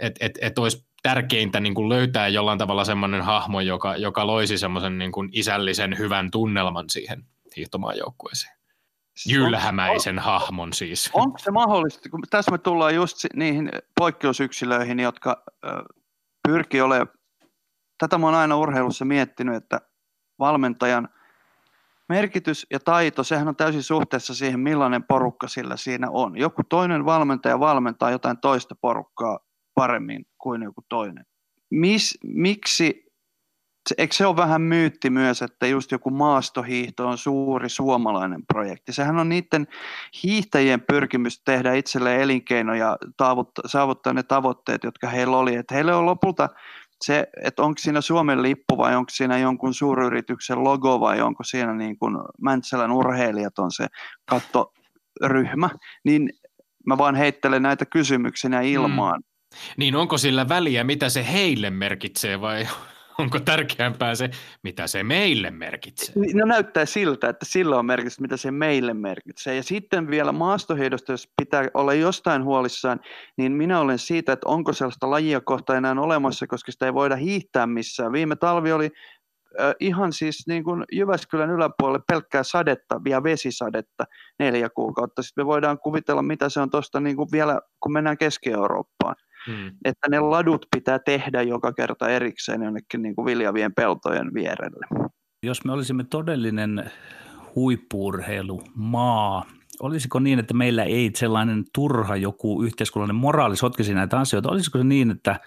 että et, et olisi tärkeintä niin kuin löytää jollain tavalla semmoinen hahmo, joka, joka loisi semmoisen niin kuin isällisen hyvän tunnelman siihen hiihtomaajoukkueeseen. Siis Jylhämäisen on, hahmon siis. Onko se mahdollista, kun tässä me tullaan just niihin poikkeusyksilöihin, jotka pyrkii olemaan, tätä mä oon aina urheilussa miettinyt, että valmentajan merkitys ja taito, sehän on täysin suhteessa siihen, millainen porukka sillä siinä on. Joku toinen valmentaja valmentaa jotain toista porukkaa paremmin kuin joku toinen. Mis, miksi, eikö se ole vähän myytti myös, että just joku maastohiihto on suuri suomalainen projekti? Sehän on niiden hiihtäjien pyrkimys tehdä itselleen elinkeino ja saavuttaa ne tavoitteet, jotka heillä oli. Että heille on lopulta se, että onko siinä Suomen lippu vai onko siinä jonkun suuryrityksen logo vai onko siinä niin kuin Mäntsälän urheilijat on se kattoryhmä, niin mä vaan heittelen näitä kysymyksiä ilmaan. Mm. Niin onko sillä väliä, mitä se heille merkitsee vai onko tärkeämpää se, mitä se meille merkitsee? No näyttää siltä, että sillä on merkitys, mitä se meille merkitsee. Ja sitten vielä maastoheidosta, jos pitää olla jostain huolissaan, niin minä olen siitä, että onko sellaista lajia kohta enää olemassa, koska sitä ei voida hiihtää missään. Viime talvi oli ihan siis niin kuin Jyväskylän yläpuolelle pelkkää sadetta, vielä vesisadetta neljä kuukautta. Sitten me voidaan kuvitella, mitä se on tuosta niin kuin vielä, kun mennään Keski-Eurooppaan. Hmm. Että ne ladut pitää tehdä joka kerta erikseen jonnekin niin kuin viljavien peltojen vierelle. Jos me olisimme todellinen huippuurheilumaa, olisiko niin, että meillä ei sellainen turha joku yhteiskunnallinen moraali sotkisi näitä asioita? Olisiko se niin, että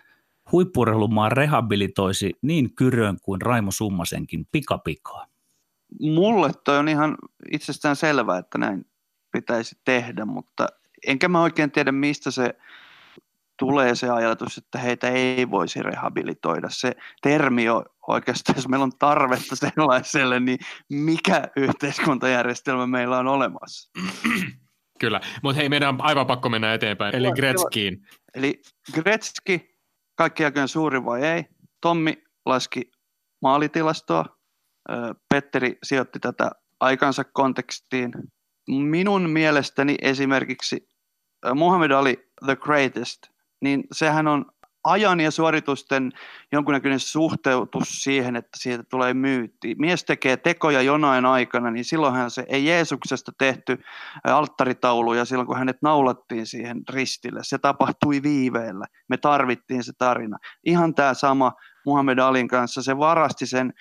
huippuurheilumaa rehabilitoisi niin Kyrön kuin Raimo Summasenkin pikapikaa? Mulle toi on ihan itsestään selvää, että näin pitäisi tehdä, mutta enkä mä oikein tiedä, mistä se tulee se ajatus, että heitä ei voisi rehabilitoida. Se termi on oikeastaan, jos meillä on tarvetta sellaiselle, niin mikä yhteiskuntajärjestelmä meillä on olemassa? Kyllä, mutta hei, meidän on aivan pakko mennä eteenpäin, eli Gretzkiin. Eli kaikki aikojen suuri vai ei? Tommi laski maalitilastoa, Petteri sijoitti tätä aikansa kontekstiin. Minun mielestäni esimerkiksi Muhammad Ali the greatest niin sehän on ajan ja suoritusten jonkunnäköinen suhteutus siihen, että siitä tulee myytti. Mies tekee tekoja jonain aikana, niin silloinhan se ei Jeesuksesta tehty alttaritauluja silloin, kun hänet naulattiin siihen ristille. Se tapahtui viiveellä. Me tarvittiin se tarina. Ihan tämä sama Muhammad Alin kanssa. Se varasti sen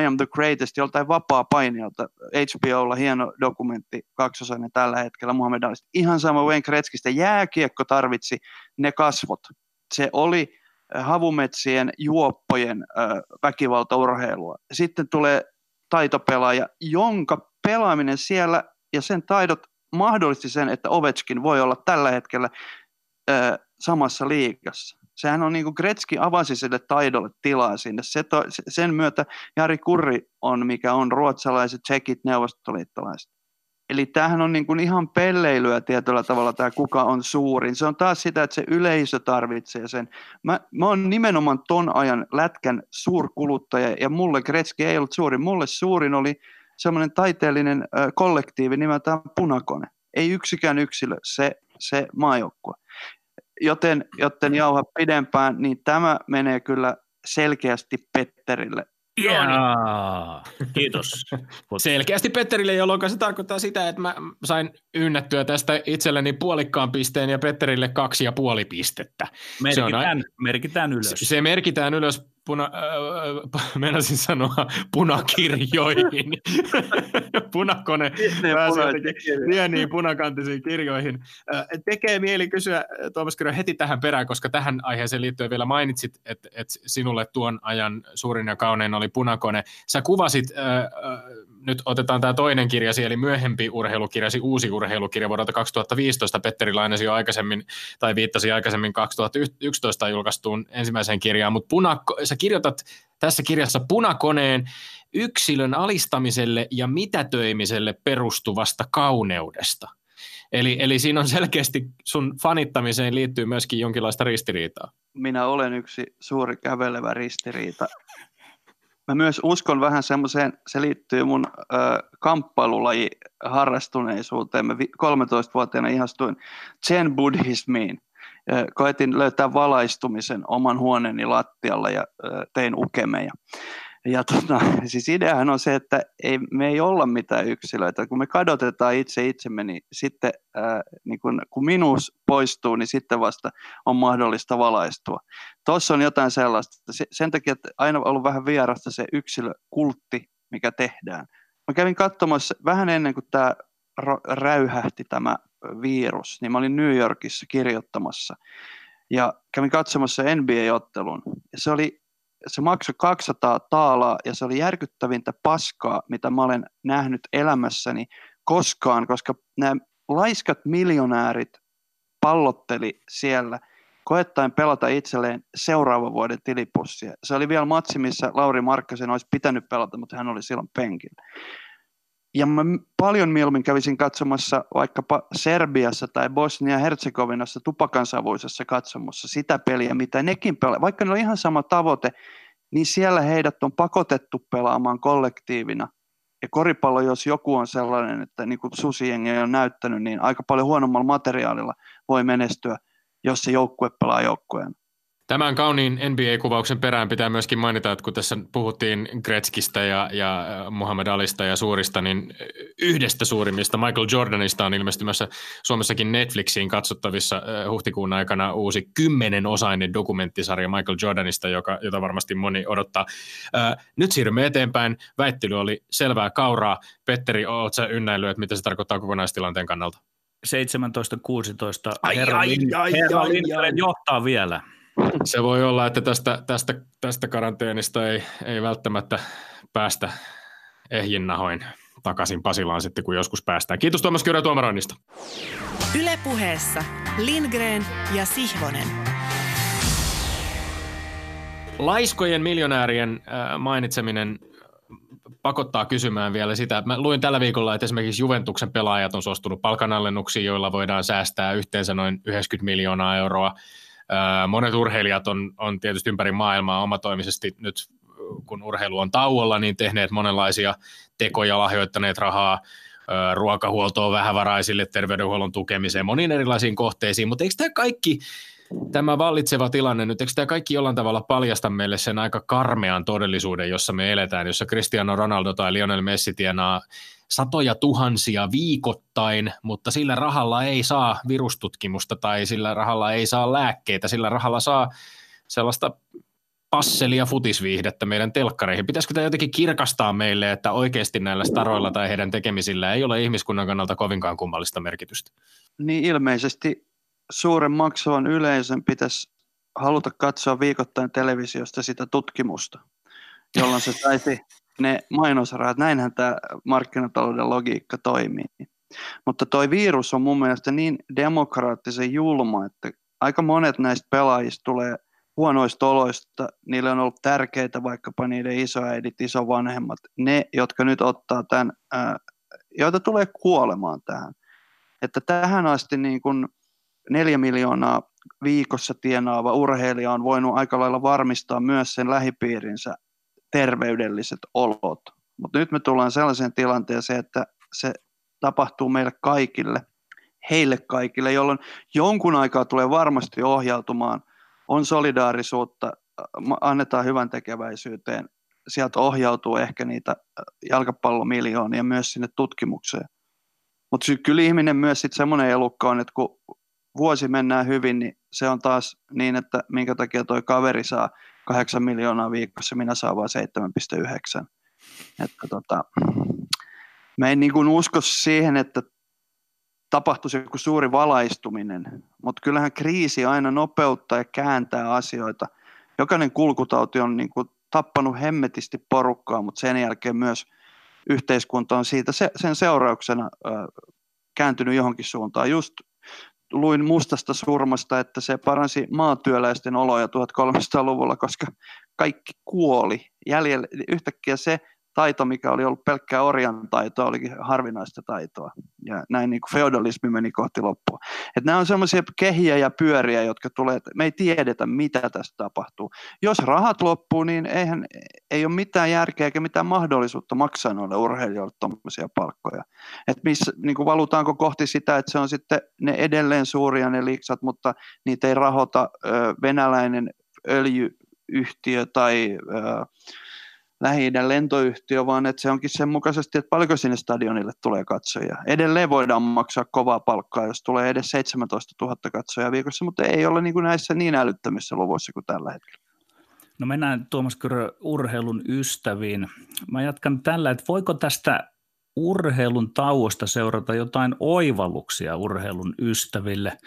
I am the greatest joltain vapaa painijalta. HBOlla hieno dokumentti, kaksosainen tällä hetkellä Muhammad Alista. Ihan sama Wayne Gretzkistä. Jääkiekko tarvitsi ne kasvot se oli äh, havumetsien juoppojen äh, väkivaltaurheilua. Sitten tulee taitopelaaja, jonka pelaaminen siellä ja sen taidot mahdollisti sen, että Ovechkin voi olla tällä hetkellä äh, samassa liigassa. Sehän on niin kuin Gretzky avasi sille taidolle tilaa sinne. Se to, sen myötä Jari Kurri on, mikä on ruotsalaiset, tsekit, neuvostoliittolaiset. Eli tämähän on niin kuin ihan pelleilyä tietyllä tavalla tämä kuka on suurin. Se on taas sitä, että se yleisö tarvitsee sen. Mä, mä oon nimenomaan ton ajan lätkän suurkuluttaja ja mulle Gretzky ei ollut suurin. Mulle suurin oli semmoinen taiteellinen äh, kollektiivi nimeltään Punakone. Ei yksikään yksilö, se, se maajoukkue. Joten, joten jauha pidempään, niin tämä menee kyllä selkeästi Petterille Yeah. Kiitos. Selkeästi Petterille, jolloin se tarkoittaa sitä, että mä sain ynnättyä tästä itselleni puolikkaan pisteen ja Petterille kaksi ja puoli pistettä. Merkitään, se on, merkitään ylös. Se merkitään ylös puna, äh, meinasin sanoa punakirjoihin. Punakone pieniin punakantisiin kirjoihin. Äh, tekee mieli kysyä, Tuomas Kyrö, heti tähän perään, koska tähän aiheeseen liittyen vielä mainitsit, että, että sinulle tuon ajan suurin ja kaunein oli punakone. Sä kuvasit, äh, nyt otetaan tämä toinen kirjasi, eli myöhempi urheilukirjasi, uusi urheilukirja vuodelta 2015. Petteri lainasi jo aikaisemmin, tai viittasi aikaisemmin 2011 julkaistuun ensimmäiseen kirjaan, mutta punakko, sä kirjoitat tässä kirjassa punakoneen yksilön alistamiselle ja mitätöimiselle perustuvasta kauneudesta. Eli, eli siinä on selkeästi sun fanittamiseen liittyy myöskin jonkinlaista ristiriitaa. Minä olen yksi suuri kävelevä ristiriita. Mä myös uskon vähän semmoiseen, se liittyy mun ö, kamppailulaji harrastuneisuuteen. Mä 13-vuotiaana ihastuin Zen buddhismiin koetin löytää valaistumisen oman huoneeni lattialla ja tein ukemeja. Ja tota, siis ideahan on se, että ei, me ei olla mitään yksilöitä. Kun me kadotetaan itse itsemme, niin sitten ää, niin kun, kun minuus poistuu, niin sitten vasta on mahdollista valaistua. Tuossa on jotain sellaista. Se, sen takia, että aina on ollut vähän vierasta se yksilökultti, mikä tehdään. Mä kävin katsomassa vähän ennen kuin tämä räyhähti tämä virus, niin mä olin New Yorkissa kirjoittamassa ja kävin katsomassa NBA-ottelun. Ja se, oli, se maksoi 200 taalaa ja se oli järkyttävintä paskaa, mitä mä olen nähnyt elämässäni koskaan, koska nämä laiskat miljonäärit pallotteli siellä koettaen pelata itselleen seuraavan vuoden tilipussia. Se oli vielä matsi, missä Lauri Markkasen olisi pitänyt pelata, mutta hän oli silloin penkillä. Ja mä paljon mieluummin kävisin katsomassa vaikkapa Serbiassa tai Bosnia-Herzegovinassa tupakansavuisessa katsomossa sitä peliä, mitä nekin pelaa. Vaikka ne on ihan sama tavoite, niin siellä heidät on pakotettu pelaamaan kollektiivina. Ja koripallo, jos joku on sellainen, että niin kuin Susiengi on näyttänyt, niin aika paljon huonommalla materiaalilla voi menestyä, jos se joukkue pelaa joukkueena. Tämän kauniin NBA-kuvauksen perään pitää myöskin mainita, että kun tässä puhuttiin Gretzkistä ja, ja äh, Muhammad Alista ja suurista, niin yhdestä suurimmista Michael Jordanista on ilmestymässä Suomessakin Netflixiin katsottavissa äh, huhtikuun aikana uusi kymmenenosainen dokumenttisarja Michael Jordanista, joka, jota varmasti moni odottaa. Äh, nyt siirrymme eteenpäin. Väittely oli selvää kauraa. Petteri, oletko ynnäillyt, että mitä se tarkoittaa kokonaistilanteen kannalta? 17-16. Herra, ai, ai, herra ai, ai, ai. johtaa vielä. Se voi olla, että tästä, tästä, tästä karanteenista ei, ei välttämättä päästä ehjinnahoin takaisin Pasilaan sitten, kun joskus päästään. Kiitos Tuomas Kyrö tuomaroinnista. Ylepuheessa Lindgren ja Sihvonen. Laiskojen miljonäärien äh, mainitseminen pakottaa kysymään vielä sitä, että mä luin tällä viikolla, että esimerkiksi Juventuksen pelaajat on suostunut palkanalennuksiin, joilla voidaan säästää yhteensä noin 90 miljoonaa euroa – Monet urheilijat on, on tietysti ympäri maailmaa omatoimisesti nyt, kun urheilu on tauolla, niin tehneet monenlaisia tekoja, lahjoittaneet rahaa ruokahuoltoon vähävaraisille, terveydenhuollon tukemiseen, moniin erilaisiin kohteisiin, mutta eikö tämä kaikki tämä vallitseva tilanne nyt, eikö tämä kaikki jollain tavalla paljasta meille sen aika karmean todellisuuden, jossa me eletään, jossa Cristiano Ronaldo tai Lionel Messi tienaa satoja tuhansia viikoittain, mutta sillä rahalla ei saa virustutkimusta tai sillä rahalla ei saa lääkkeitä, sillä rahalla saa sellaista passelia futisviihdettä meidän telkkareihin. Pitäisikö tämä jotenkin kirkastaa meille, että oikeasti näillä staroilla tai heidän tekemisillä ei ole ihmiskunnan kannalta kovinkaan kummallista merkitystä? Niin ilmeisesti suuren maksavan yleisön pitäisi haluta katsoa viikoittain televisiosta sitä tutkimusta, jolloin se saisi ne mainosrahat. Näinhän tämä markkinatalouden logiikka toimii. Mutta toi virus on mun mielestä niin demokraattisen julma, että aika monet näistä pelaajista tulee huonoista oloista, niille on ollut tärkeitä vaikkapa niiden isoäidit, isovanhemmat, ne, jotka nyt ottaa tämän, joita tulee kuolemaan tähän. Että tähän asti niin kuin neljä miljoonaa viikossa tienaava urheilija on voinut aika lailla varmistaa myös sen lähipiirinsä terveydelliset olot. Mutta nyt me tullaan sellaiseen tilanteeseen, että se tapahtuu meille kaikille, heille kaikille, jolloin jonkun aikaa tulee varmasti ohjautumaan, on solidaarisuutta, annetaan hyvän tekeväisyyteen, sieltä ohjautuu ehkä niitä jalkapallomiljoonia myös sinne tutkimukseen. Mutta kyllä ihminen myös sitten semmoinen elukka on, että kun vuosi mennään hyvin, niin se on taas niin, että minkä takia toi kaveri saa 8 miljoonaa viikossa, minä saan vain 7,9. Että tota, mä en niin kuin usko siihen, että tapahtuisi joku suuri valaistuminen, mutta kyllähän kriisi aina nopeuttaa ja kääntää asioita. Jokainen kulkutauti on niin kuin tappanut hemmetisti porukkaa, mutta sen jälkeen myös yhteiskunta on siitä se, sen seurauksena kääntynyt johonkin suuntaan. Just luin mustasta surmasta, että se paransi maatyöläisten oloja 1300-luvulla, koska kaikki kuoli. Jäljellä yhtäkkiä se taito, mikä oli ollut pelkkää orjan taitoa, olikin harvinaista taitoa. Ja näin niin kuin feodalismi meni kohti loppua. Et nämä on semmoisia kehiä ja pyöriä, jotka tulee, me ei tiedetä, mitä tästä tapahtuu. Jos rahat loppuu, niin eihän, ei ole mitään järkeä eikä mitään mahdollisuutta maksaa noille urheilijoille tuommoisia palkkoja. Et missä, niin kuin valutaanko kohti sitä, että se on sitten ne edelleen suuria ne liiksat, mutta niitä ei rahoita ö, venäläinen öljyyhtiö tai ö, lähi lentoyhtiö, vaan että se onkin sen mukaisesti, että paljonko sinne stadionille tulee katsojia. Edelleen voidaan maksaa kovaa palkkaa, jos tulee edes 17 000 katsojaa viikossa, mutta ei ole niin kuin näissä niin älyttömissä luvuissa kuin tällä hetkellä. No mennään Tuomas Kyrö urheilun ystäviin. Mä jatkan tällä, että voiko tästä urheilun tauosta seurata jotain oivalluksia urheilun ystäville?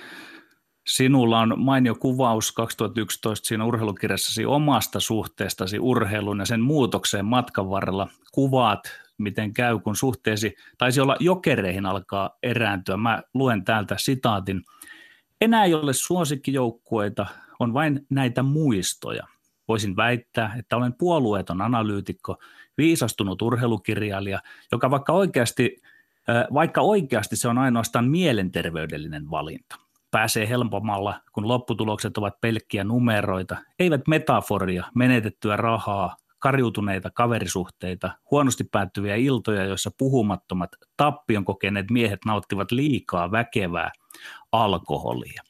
Sinulla on mainio kuvaus 2011 siinä urheilukirjassasi omasta suhteestasi urheiluun ja sen muutokseen matkan varrella. Kuvaat, miten käy, kun suhteesi taisi olla jokereihin alkaa erääntyä. Mä luen täältä sitaatin. Enää ei ole suosikkijoukkueita, on vain näitä muistoja. Voisin väittää, että olen puolueeton analyytikko, viisastunut urheilukirjailija, joka vaikka oikeasti, vaikka oikeasti se on ainoastaan mielenterveydellinen valinta pääsee helpommalla, kun lopputulokset ovat pelkkiä numeroita, eivät metaforia, menetettyä rahaa, karjutuneita kaverisuhteita, huonosti päättyviä iltoja, joissa puhumattomat tappion kokeneet miehet nauttivat liikaa väkevää alkoholia.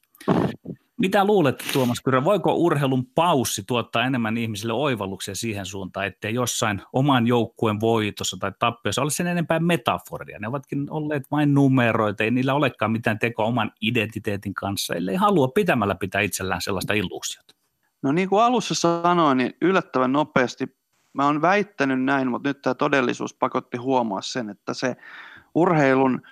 Mitä luulet, Tuomas Kyrö, voiko urheilun paussi tuottaa enemmän ihmisille oivalluksia siihen suuntaan, ettei jossain oman joukkueen voitossa tai tappiossa ole sen enempää metaforia? Ne ovatkin olleet vain numeroita, ei niillä olekaan mitään tekoa oman identiteetin kanssa, ellei halua pitämällä pitää itsellään sellaista illuusiota. No niin kuin alussa sanoin, niin yllättävän nopeasti mä oon väittänyt näin, mutta nyt tämä todellisuus pakotti huomaa sen, että se urheilun –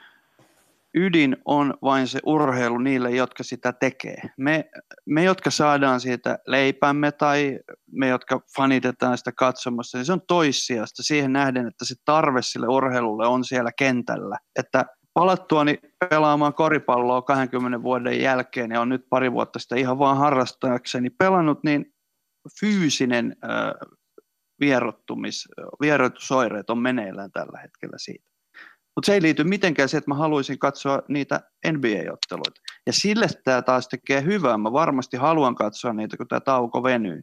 ydin on vain se urheilu niille, jotka sitä tekee. Me, me jotka saadaan siitä leipämme tai me, jotka fanitetaan sitä katsomassa, niin se on toissijasta siihen nähden, että se tarve sille urheilulle on siellä kentällä. Että palattuani pelaamaan koripalloa 20 vuoden jälkeen ja on nyt pari vuotta sitä ihan vaan harrastaakseni pelannut, niin fyysinen äh, vierottumis, vierotusoireet on meneillään tällä hetkellä siitä. Mutta se ei liity mitenkään siihen, että mä haluaisin katsoa niitä NBA-otteluita. Ja sille tämä taas tekee hyvää. Mä varmasti haluan katsoa niitä, kun tämä tauko venyy.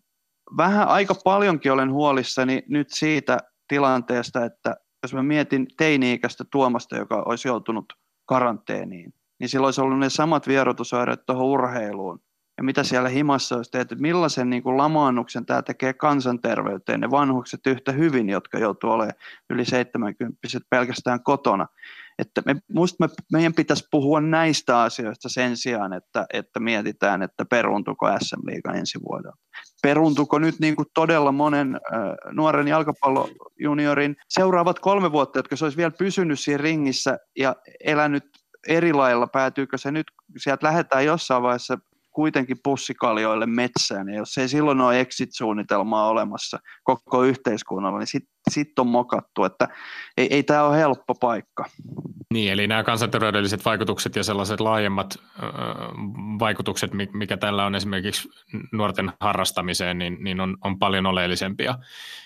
Vähän aika paljonkin olen huolissani nyt siitä tilanteesta, että jos mä mietin teini-ikäistä Tuomasta, joka olisi joutunut karanteeniin, niin sillä olisi ollut ne samat vierotusoireet tuohon urheiluun. Ja mitä siellä himassa olisi tehty, millaisen niin kuin lamaannuksen tämä tekee kansanterveyteen, ne vanhukset yhtä hyvin, jotka joutuu olemaan yli 70 pelkästään kotona. Että me, musta me, meidän pitäisi puhua näistä asioista sen sijaan, että, että mietitään, että peruntuko SM Liiga ensi vuodella. Peruntuko nyt niin kuin todella monen äh, nuoren jalkapallojuniorin seuraavat kolme vuotta, jotka se olisi vielä pysynyt siinä ringissä ja elänyt eri lailla, päätyykö se nyt, sieltä lähdetään jossain vaiheessa kuitenkin pussikaljoille metsään, ja jos ei silloin ole exit-suunnitelmaa olemassa koko yhteiskunnalla, niin sitten sit on mokattu, että ei, ei tämä ole helppo paikka. Niin, eli nämä kansanterveydelliset vaikutukset ja sellaiset laajemmat ö, vaikutukset, mikä tällä on esimerkiksi nuorten harrastamiseen, niin, niin on, on paljon oleellisempia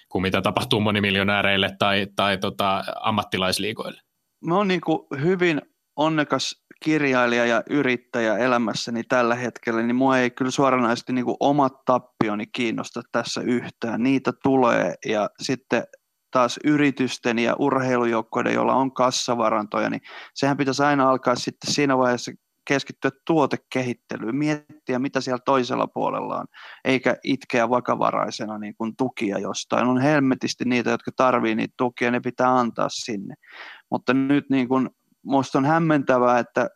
kuin mitä tapahtuu monimiljonääreille tai, tai tota, ammattilaisliikoille. Mä oon niin hyvin onnekas kirjailija ja yrittäjä elämässäni tällä hetkellä, niin mua ei kyllä suoranaisesti niin kuin omat tappioni kiinnosta tässä yhtään. Niitä tulee ja sitten taas yritysten ja urheilujoukkoiden, joilla on kassavarantoja, niin sehän pitäisi aina alkaa sitten siinä vaiheessa keskittyä tuotekehittelyyn, miettiä mitä siellä toisella puolella on, eikä itkeä vakavaraisena niin kuin tukia jostain. On helmetisti niitä, jotka tarvii niitä tukia, ne pitää antaa sinne. Mutta nyt niin kuin Minusta on hämmentävää, että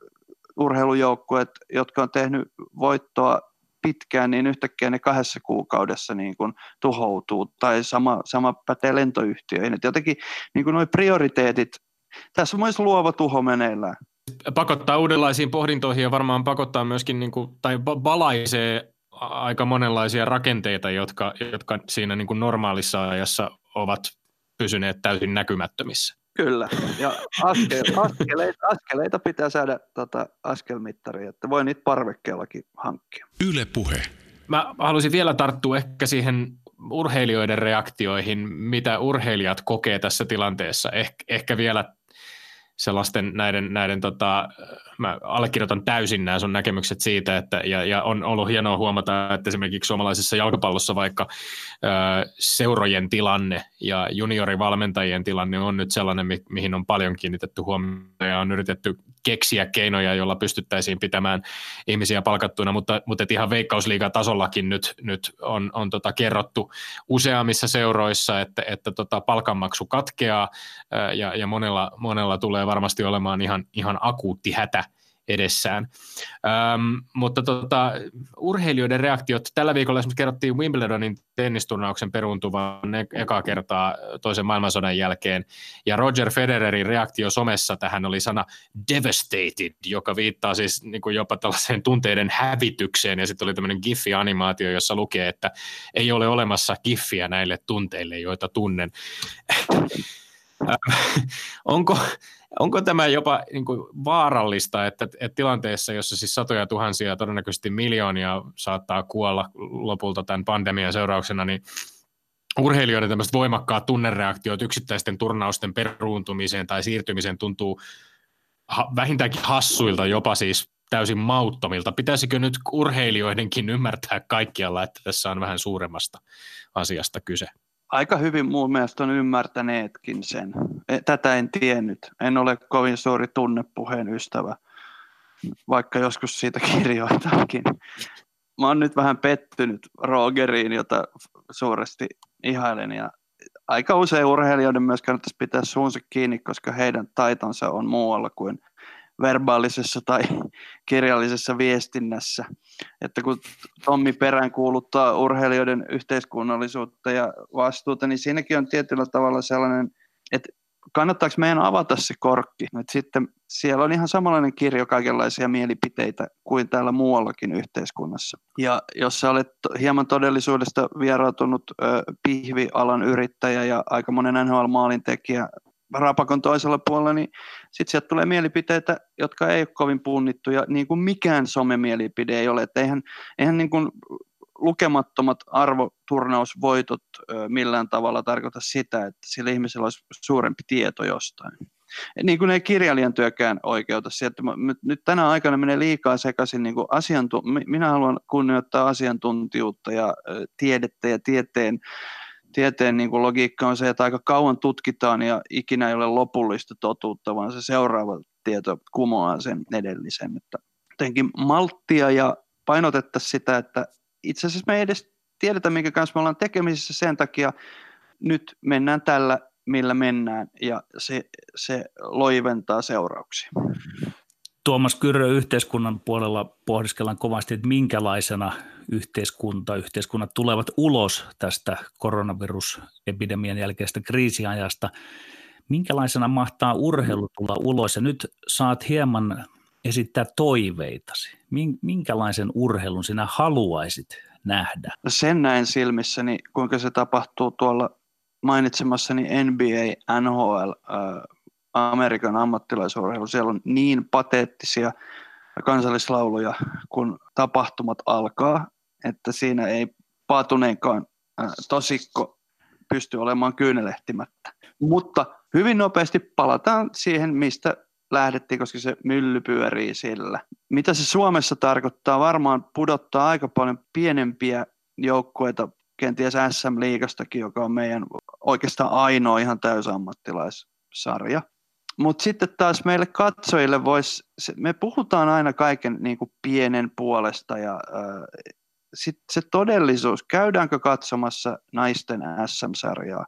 urheilujoukkueet, jotka on tehnyt voittoa pitkään, niin yhtäkkiä ne kahdessa kuukaudessa niin kuin tuhoutuu. Tai sama, sama pätee lentoyhtiöihin. Et jotenkin niin kuin nuo prioriteetit, tässä on myös luova tuho meneillään. Pakottaa uudenlaisiin pohdintoihin ja varmaan pakottaa myöskin, niin kuin, tai valaisee aika monenlaisia rakenteita, jotka, jotka siinä niin kuin normaalissa ajassa ovat pysyneet täysin näkymättömissä. Kyllä, ja askel, askeleita, askeleita pitää saada tota, askelmittari, että voi niitä parvekkeellakin hankkia. Yle puhe. Mä haluaisin vielä tarttua ehkä siihen urheilijoiden reaktioihin, mitä urheilijat kokee tässä tilanteessa. Eh, ehkä vielä sellaisten näiden, näiden tota, mä allekirjoitan täysin nämä sun näkemykset siitä, että, ja, ja on ollut hienoa huomata, että esimerkiksi suomalaisessa jalkapallossa vaikka ö, seurojen tilanne ja juniorivalmentajien tilanne on nyt sellainen, mi- mihin on paljon kiinnitetty huomiota ja on yritetty keksiä keinoja, joilla pystyttäisiin pitämään ihmisiä palkattuina, mutta, mutta et ihan veikkausliigatasollakin nyt, nyt on, on tota kerrottu useammissa seuroissa, että, että tota palkanmaksu katkeaa ja, ja monella, monella tulee varmasti olemaan ihan, ihan akuutti hätä edessään. Öm, mutta tota, urheilijoiden reaktiot, tällä viikolla esimerkiksi kerrottiin Wimbledonin tennisturnauksen peruuntuvan e- eka kertaa toisen maailmansodan jälkeen, ja Roger Federerin reaktio somessa tähän oli sana devastated, joka viittaa siis niin kuin jopa tällaiseen tunteiden hävitykseen, ja sitten oli tämmöinen giffi-animaatio, jossa lukee, että ei ole olemassa giffiä näille tunteille, joita tunnen. onko, onko tämä jopa niin kuin vaarallista, että, että tilanteessa, jossa siis satoja tuhansia, todennäköisesti miljoonia saattaa kuolla lopulta tämän pandemian seurauksena, niin urheilijoiden tämmöiset voimakkaat tunnereaktiot yksittäisten turnausten peruuntumiseen tai siirtymiseen tuntuu vähintäänkin hassuilta, jopa siis täysin mauttomilta. Pitäisikö nyt urheilijoidenkin ymmärtää kaikkialla, että tässä on vähän suuremmasta asiasta kyse? Aika hyvin mun mielestä on ymmärtäneetkin sen. E, tätä en tiennyt. En ole kovin suuri tunnepuheen ystävä, vaikka joskus siitä kirjoitakin. Mä oon nyt vähän pettynyt Rogeriin, jota suuresti ihailen. Ja aika usein urheilijoiden myös kannattaisi pitää suunsa kiinni, koska heidän taitonsa on muualla kuin verbaalisessa tai kirjallisessa viestinnässä. Että kun Tommi perään kuuluttaa urheilijoiden yhteiskunnallisuutta ja vastuuta, niin siinäkin on tietyllä tavalla sellainen, että kannattaako meidän avata se korkki. että sitten siellä on ihan samanlainen kirjo kaikenlaisia mielipiteitä kuin täällä muuallakin yhteiskunnassa. Ja jos sä olet hieman todellisuudesta vierautunut ö, pihvialan yrittäjä ja aika monen NHL-maalintekijä rapakon toisella puolella, niin sitten sieltä tulee mielipiteitä, jotka ei ole kovin punnittuja, niin kuin mikään somemielipide ei ole. Että eihän, eihän niin kuin lukemattomat arvoturnausvoitot millään tavalla tarkoita sitä, että sillä ihmisellä olisi suurempi tieto jostain. Niin kuin ei kirjailijan työkään oikeuta se, että nyt tänä aikana menee liikaa sekaisin, niin asiantu- minä haluan kunnioittaa asiantuntijuutta ja tiedettä ja tieteen tieteen niin kuin logiikka on se, että aika kauan tutkitaan ja ikinä ei ole lopullista totuutta, vaan se seuraava tieto kumoaa sen edellisen. Että jotenkin malttia ja painotettaisiin sitä, että itse asiassa me ei edes tiedetä, minkä kanssa me ollaan tekemisissä sen takia, nyt mennään tällä, millä mennään, ja se, se loiventaa seurauksia. Tuomas Kyrö yhteiskunnan puolella pohdiskellaan kovasti, että minkälaisena yhteiskunta, yhteiskunnat tulevat ulos tästä koronavirusepidemian jälkeistä kriisiajasta. Minkälaisena mahtaa urheilu tulla ulos? Ja nyt saat hieman esittää toiveitasi. Minkälaisen urheilun sinä haluaisit nähdä? Sen näen silmissäni, kuinka se tapahtuu tuolla mainitsemassani NBA, NHL, Amerikan ammattilaisurheilu. Siellä on niin pateettisia kansallislauluja, kun tapahtumat alkaa, että siinä ei paatuneenkaan tosikko pysty olemaan kyynelehtimättä. Mutta hyvin nopeasti palataan siihen, mistä lähdettiin, koska se mylly pyörii sillä. Mitä se Suomessa tarkoittaa? Varmaan pudottaa aika paljon pienempiä joukkueita, kenties SM-liigastakin, joka on meidän oikeastaan ainoa ihan täysammattilaissarja. Mutta sitten taas meille katsojille voisi, me puhutaan aina kaiken niin kuin pienen puolesta ja äh, sitten se todellisuus, käydäänkö katsomassa naisten SM-sarjaa?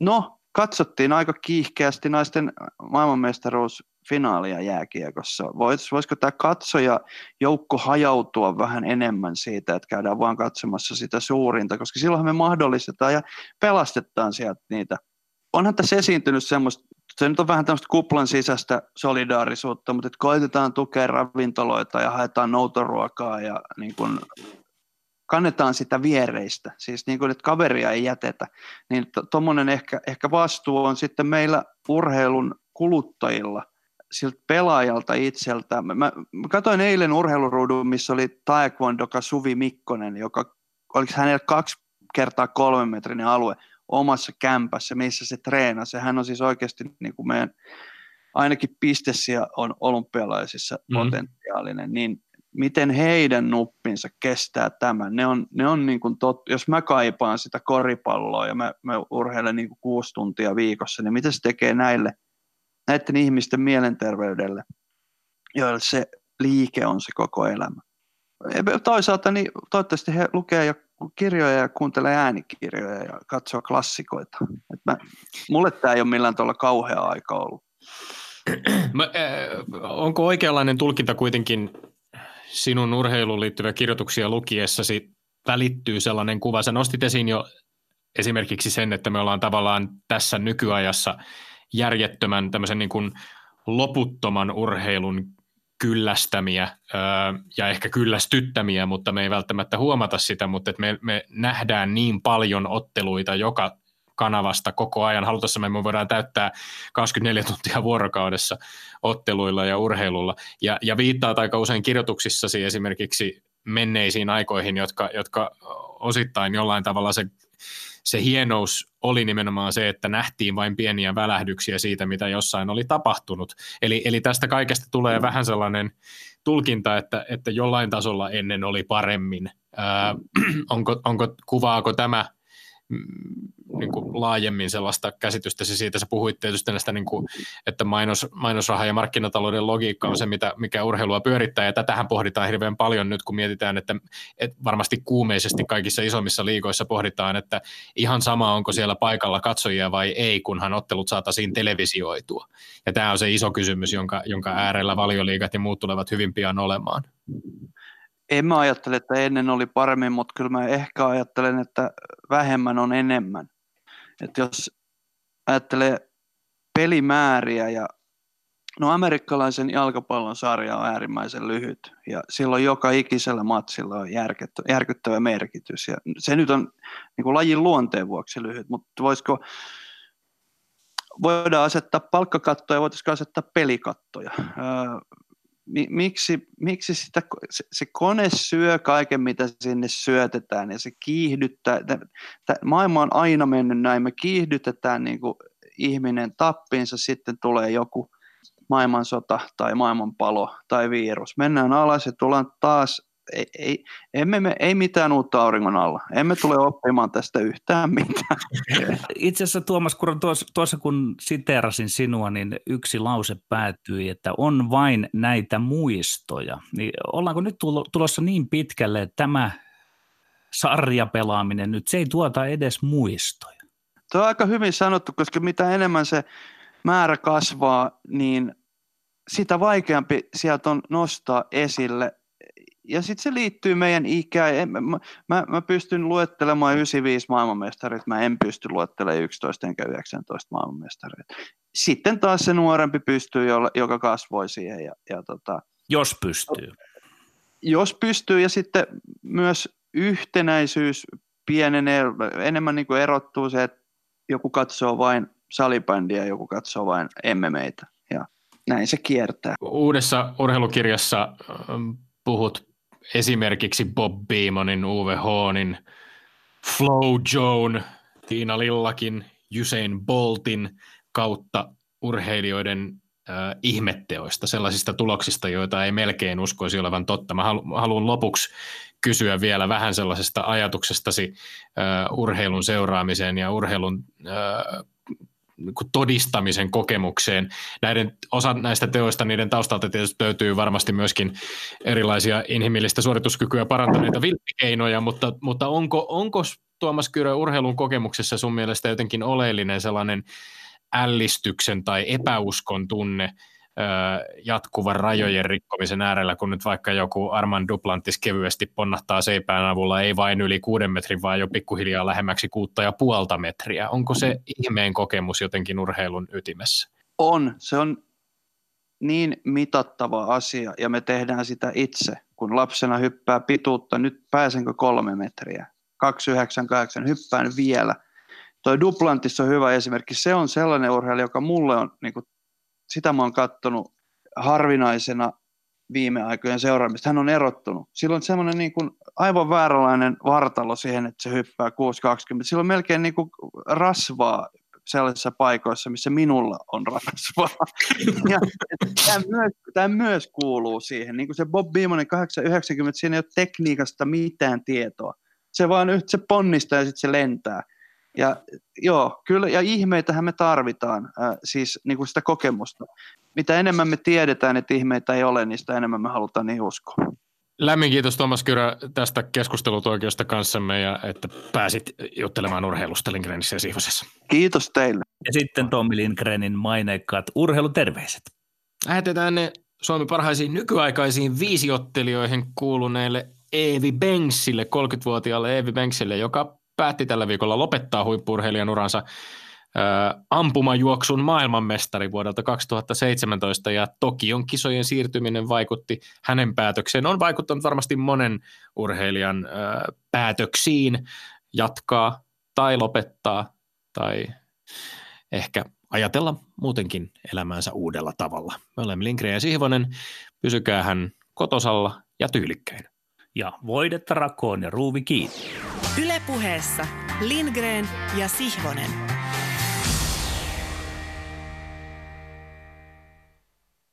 No, katsottiin aika kiihkeästi naisten maailmanmestaruusfinaalia jääkiekossa. Vois, voisiko tämä katsoja joukko hajautua vähän enemmän siitä, että käydään vaan katsomassa sitä suurinta, koska silloin me mahdollistetaan ja pelastetaan sieltä niitä. Onhan tässä esiintynyt semmoista se nyt on vähän tämmöistä kuplan sisäistä solidaarisuutta, mutta koitetaan tukea ravintoloita ja haetaan noutoruokaa ja niin kuin kannetaan sitä viereistä, siis niin kuin, että kaveria ei jätetä, niin tuommoinen ehkä, ehkä vastuu on sitten meillä urheilun kuluttajilla, siltä pelaajalta itseltä. Mä, mä katsoin eilen urheiluruudun, missä oli taekwondoka Suvi Mikkonen, joka, oliko hänellä kaksi kertaa kolmen metrin alue, omassa kämpässä, missä se treenasi. Hän on siis oikeasti niin kuin meidän ainakin pistesiä on olympialaisissa mm. potentiaalinen, niin miten heidän nuppinsa kestää tämän. Ne on, ne on niin kuin tot, jos mä kaipaan sitä koripalloa ja mä, mä urheilen niin kuin kuusi tuntia viikossa, niin mitä se tekee näille, näiden ihmisten mielenterveydelle, joille se liike on se koko elämä. Toisaalta niin toivottavasti he lukee jo kirjoja ja kuuntelee äänikirjoja ja katsoo klassikoita. Et mä, mulle tämä ei ole millään tuolla kauhea aika ollut. Mä, äh, onko oikeanlainen tulkinta kuitenkin sinun urheiluun liittyviä kirjoituksia lukiessasi välittyy sellainen kuva? Sä nostit esiin jo esimerkiksi sen, että me ollaan tavallaan tässä nykyajassa järjettömän tämmöisen niin kuin loputtoman urheilun kyllästämiä ja ehkä kyllästyttämiä, mutta me ei välttämättä huomata sitä, mutta me, me nähdään niin paljon otteluita joka kanavasta koko ajan. Halutessamme me voidaan täyttää 24 tuntia vuorokaudessa otteluilla ja urheilulla. Ja, ja viittaat aika usein kirjoituksissasi esimerkiksi menneisiin aikoihin, jotka, jotka osittain jollain tavalla se se hienous oli nimenomaan se, että nähtiin vain pieniä välähdyksiä siitä, mitä jossain oli tapahtunut. Eli, eli tästä kaikesta tulee vähän sellainen tulkinta, että, että jollain tasolla ennen oli paremmin. Ää, onko, onko, kuvaako tämä Mm, niin kuin laajemmin sellaista käsitystä siitä. Sä puhuit tietysti näistä, niin kuin, että mainos, mainosraha ja markkinatalouden logiikka on se, mitä, mikä urheilua pyörittää, ja tätähän pohditaan hirveän paljon nyt, kun mietitään, että, että varmasti kuumeisesti kaikissa isommissa liigoissa pohditaan, että ihan sama, onko siellä paikalla katsojia vai ei, kunhan ottelut saataisiin televisioitua. Ja tämä on se iso kysymys, jonka, jonka äärellä valioliigat ja muut tulevat hyvin pian olemaan en mä ajattele, että ennen oli paremmin, mutta kyllä mä ehkä ajattelen, että vähemmän on enemmän. Että jos ajattelee pelimääriä ja No amerikkalaisen jalkapallon sarja on äärimmäisen lyhyt ja silloin joka ikisellä matsilla on järkyttävä merkitys. Ja se nyt on niin kuin lajin luonteen vuoksi lyhyt, mutta voisiko voidaan asettaa palkkakattoja, voitaisiin asettaa pelikattoja miksi, miksi sitä, se, se kone syö kaiken, mitä sinne syötetään ja se kiihdyttää. Maailma on aina mennyt näin, me kiihdytetään niin kuin ihminen tappinsa, sitten tulee joku maailmansota tai maailmanpalo tai virus. Mennään alas ja tullaan taas ei, ei, emme me, ei mitään uutta auringon alla. Emme tule oppimaan tästä yhtään mitään. Itse asiassa Tuomas Kuron, tuossa, tuossa kun siteerasin sinua, niin yksi lause päätyi, että on vain näitä muistoja. Niin ollaanko nyt tulossa niin pitkälle, että tämä sarjapelaaminen nyt, se ei tuota edes muistoja? Tuo on aika hyvin sanottu, koska mitä enemmän se määrä kasvaa, niin sitä vaikeampi sieltä on nostaa esille. Ja sitten se liittyy meidän ikään. Mä, mä, mä pystyn luettelemaan 95 maailmanmestarit, mä en pysty luettelemaan 11 enkä 19 maailmanmestarit. Sitten taas se nuorempi pystyy, joka kasvoi siihen. Ja, ja tota, jos pystyy. Jos pystyy ja sitten myös yhtenäisyys pienenee, enemmän niin kuin erottuu se, että joku katsoo vain salibändiä, joku katsoo vain MMAitä ja näin se kiertää. Uudessa urheilukirjassa puhut esimerkiksi Bob Beamonin, Uwe Hoonin, Flow Joan, Tiina Lillakin, Usain Boltin kautta urheilijoiden äh, ihmetteoista, sellaisista tuloksista, joita ei melkein uskoisi olevan totta. Mä haluan lopuksi kysyä vielä vähän sellaisesta ajatuksestasi uh, urheilun seuraamiseen ja urheilun uh, todistamisen kokemukseen. Näiden, osa näistä teoista, niiden taustalta tietysti löytyy varmasti myöskin erilaisia inhimillistä suorituskykyä parantaneita vilppikeinoja, mutta, mutta onko, onko Tuomas Kyrö urheilun kokemuksessa sun mielestä jotenkin oleellinen sellainen ällistyksen tai epäuskon tunne – jatkuvan rajojen rikkomisen äärellä, kun nyt vaikka joku Arman Duplantis kevyesti ponnahtaa seipään avulla, ei vain yli kuuden metrin, vaan jo pikkuhiljaa lähemmäksi kuutta ja puolta metriä. Onko se ihmeen kokemus jotenkin urheilun ytimessä? On. Se on niin mitattava asia ja me tehdään sitä itse. Kun lapsena hyppää pituutta, nyt pääsenkö kolme metriä? 298, hyppään vielä. Toi Duplantis on hyvä esimerkki. Se on sellainen urheilija, joka mulle on niin kuin sitä mä oon kattonut harvinaisena viime aikojen seuraamista. Hän on erottunut. Sillä on semmoinen niin kuin aivan vääränlainen vartalo siihen, että se hyppää 6.20. Sillä on melkein niin kuin rasvaa sellaisissa paikoissa, missä minulla on rasvaa. ja tämä myös, tämä myös kuuluu siihen. Niin kuin se Bob Beamonin 890, siinä ei ole tekniikasta mitään tietoa. Se vaan nyt se ponnistaa ja sitten se lentää. Ja joo, kyllä, ja ihmeitähän me tarvitaan, äh, siis niin kuin sitä kokemusta. Mitä enemmän me tiedetään, että ihmeitä ei ole, niin sitä enemmän me halutaan niin uskoa. Lämmin kiitos Tuomas Kyrä tästä keskustelutoikiosta kanssamme ja että pääsit juttelemaan urheilusta Lindgrenissä ja Siivosessa. Kiitos teille. Ja sitten Tommi Lindgrenin maineikkaat urheiluterveiset. Lähetetään ne Suomen parhaisiin nykyaikaisiin viisiottelijoihin kuuluneille Eevi Banksille, 30-vuotiaalle Eevi Banksille, joka päätti tällä viikolla lopettaa huippurheilijan uransa ampumajuoksun maailmanmestari vuodelta 2017 ja Tokion kisojen siirtyminen vaikutti hänen päätökseen. On vaikuttanut varmasti monen urheilijan päätöksiin jatkaa tai lopettaa tai ehkä ajatella muutenkin elämäänsä uudella tavalla. Me olemme Lindgren ja Sihvonen, pysykää hän kotosalla ja tyylikkäin. Ja voidetta rakoon ja ruuvi kiinni. Ylepuheessa Lindgren ja Sihvonen.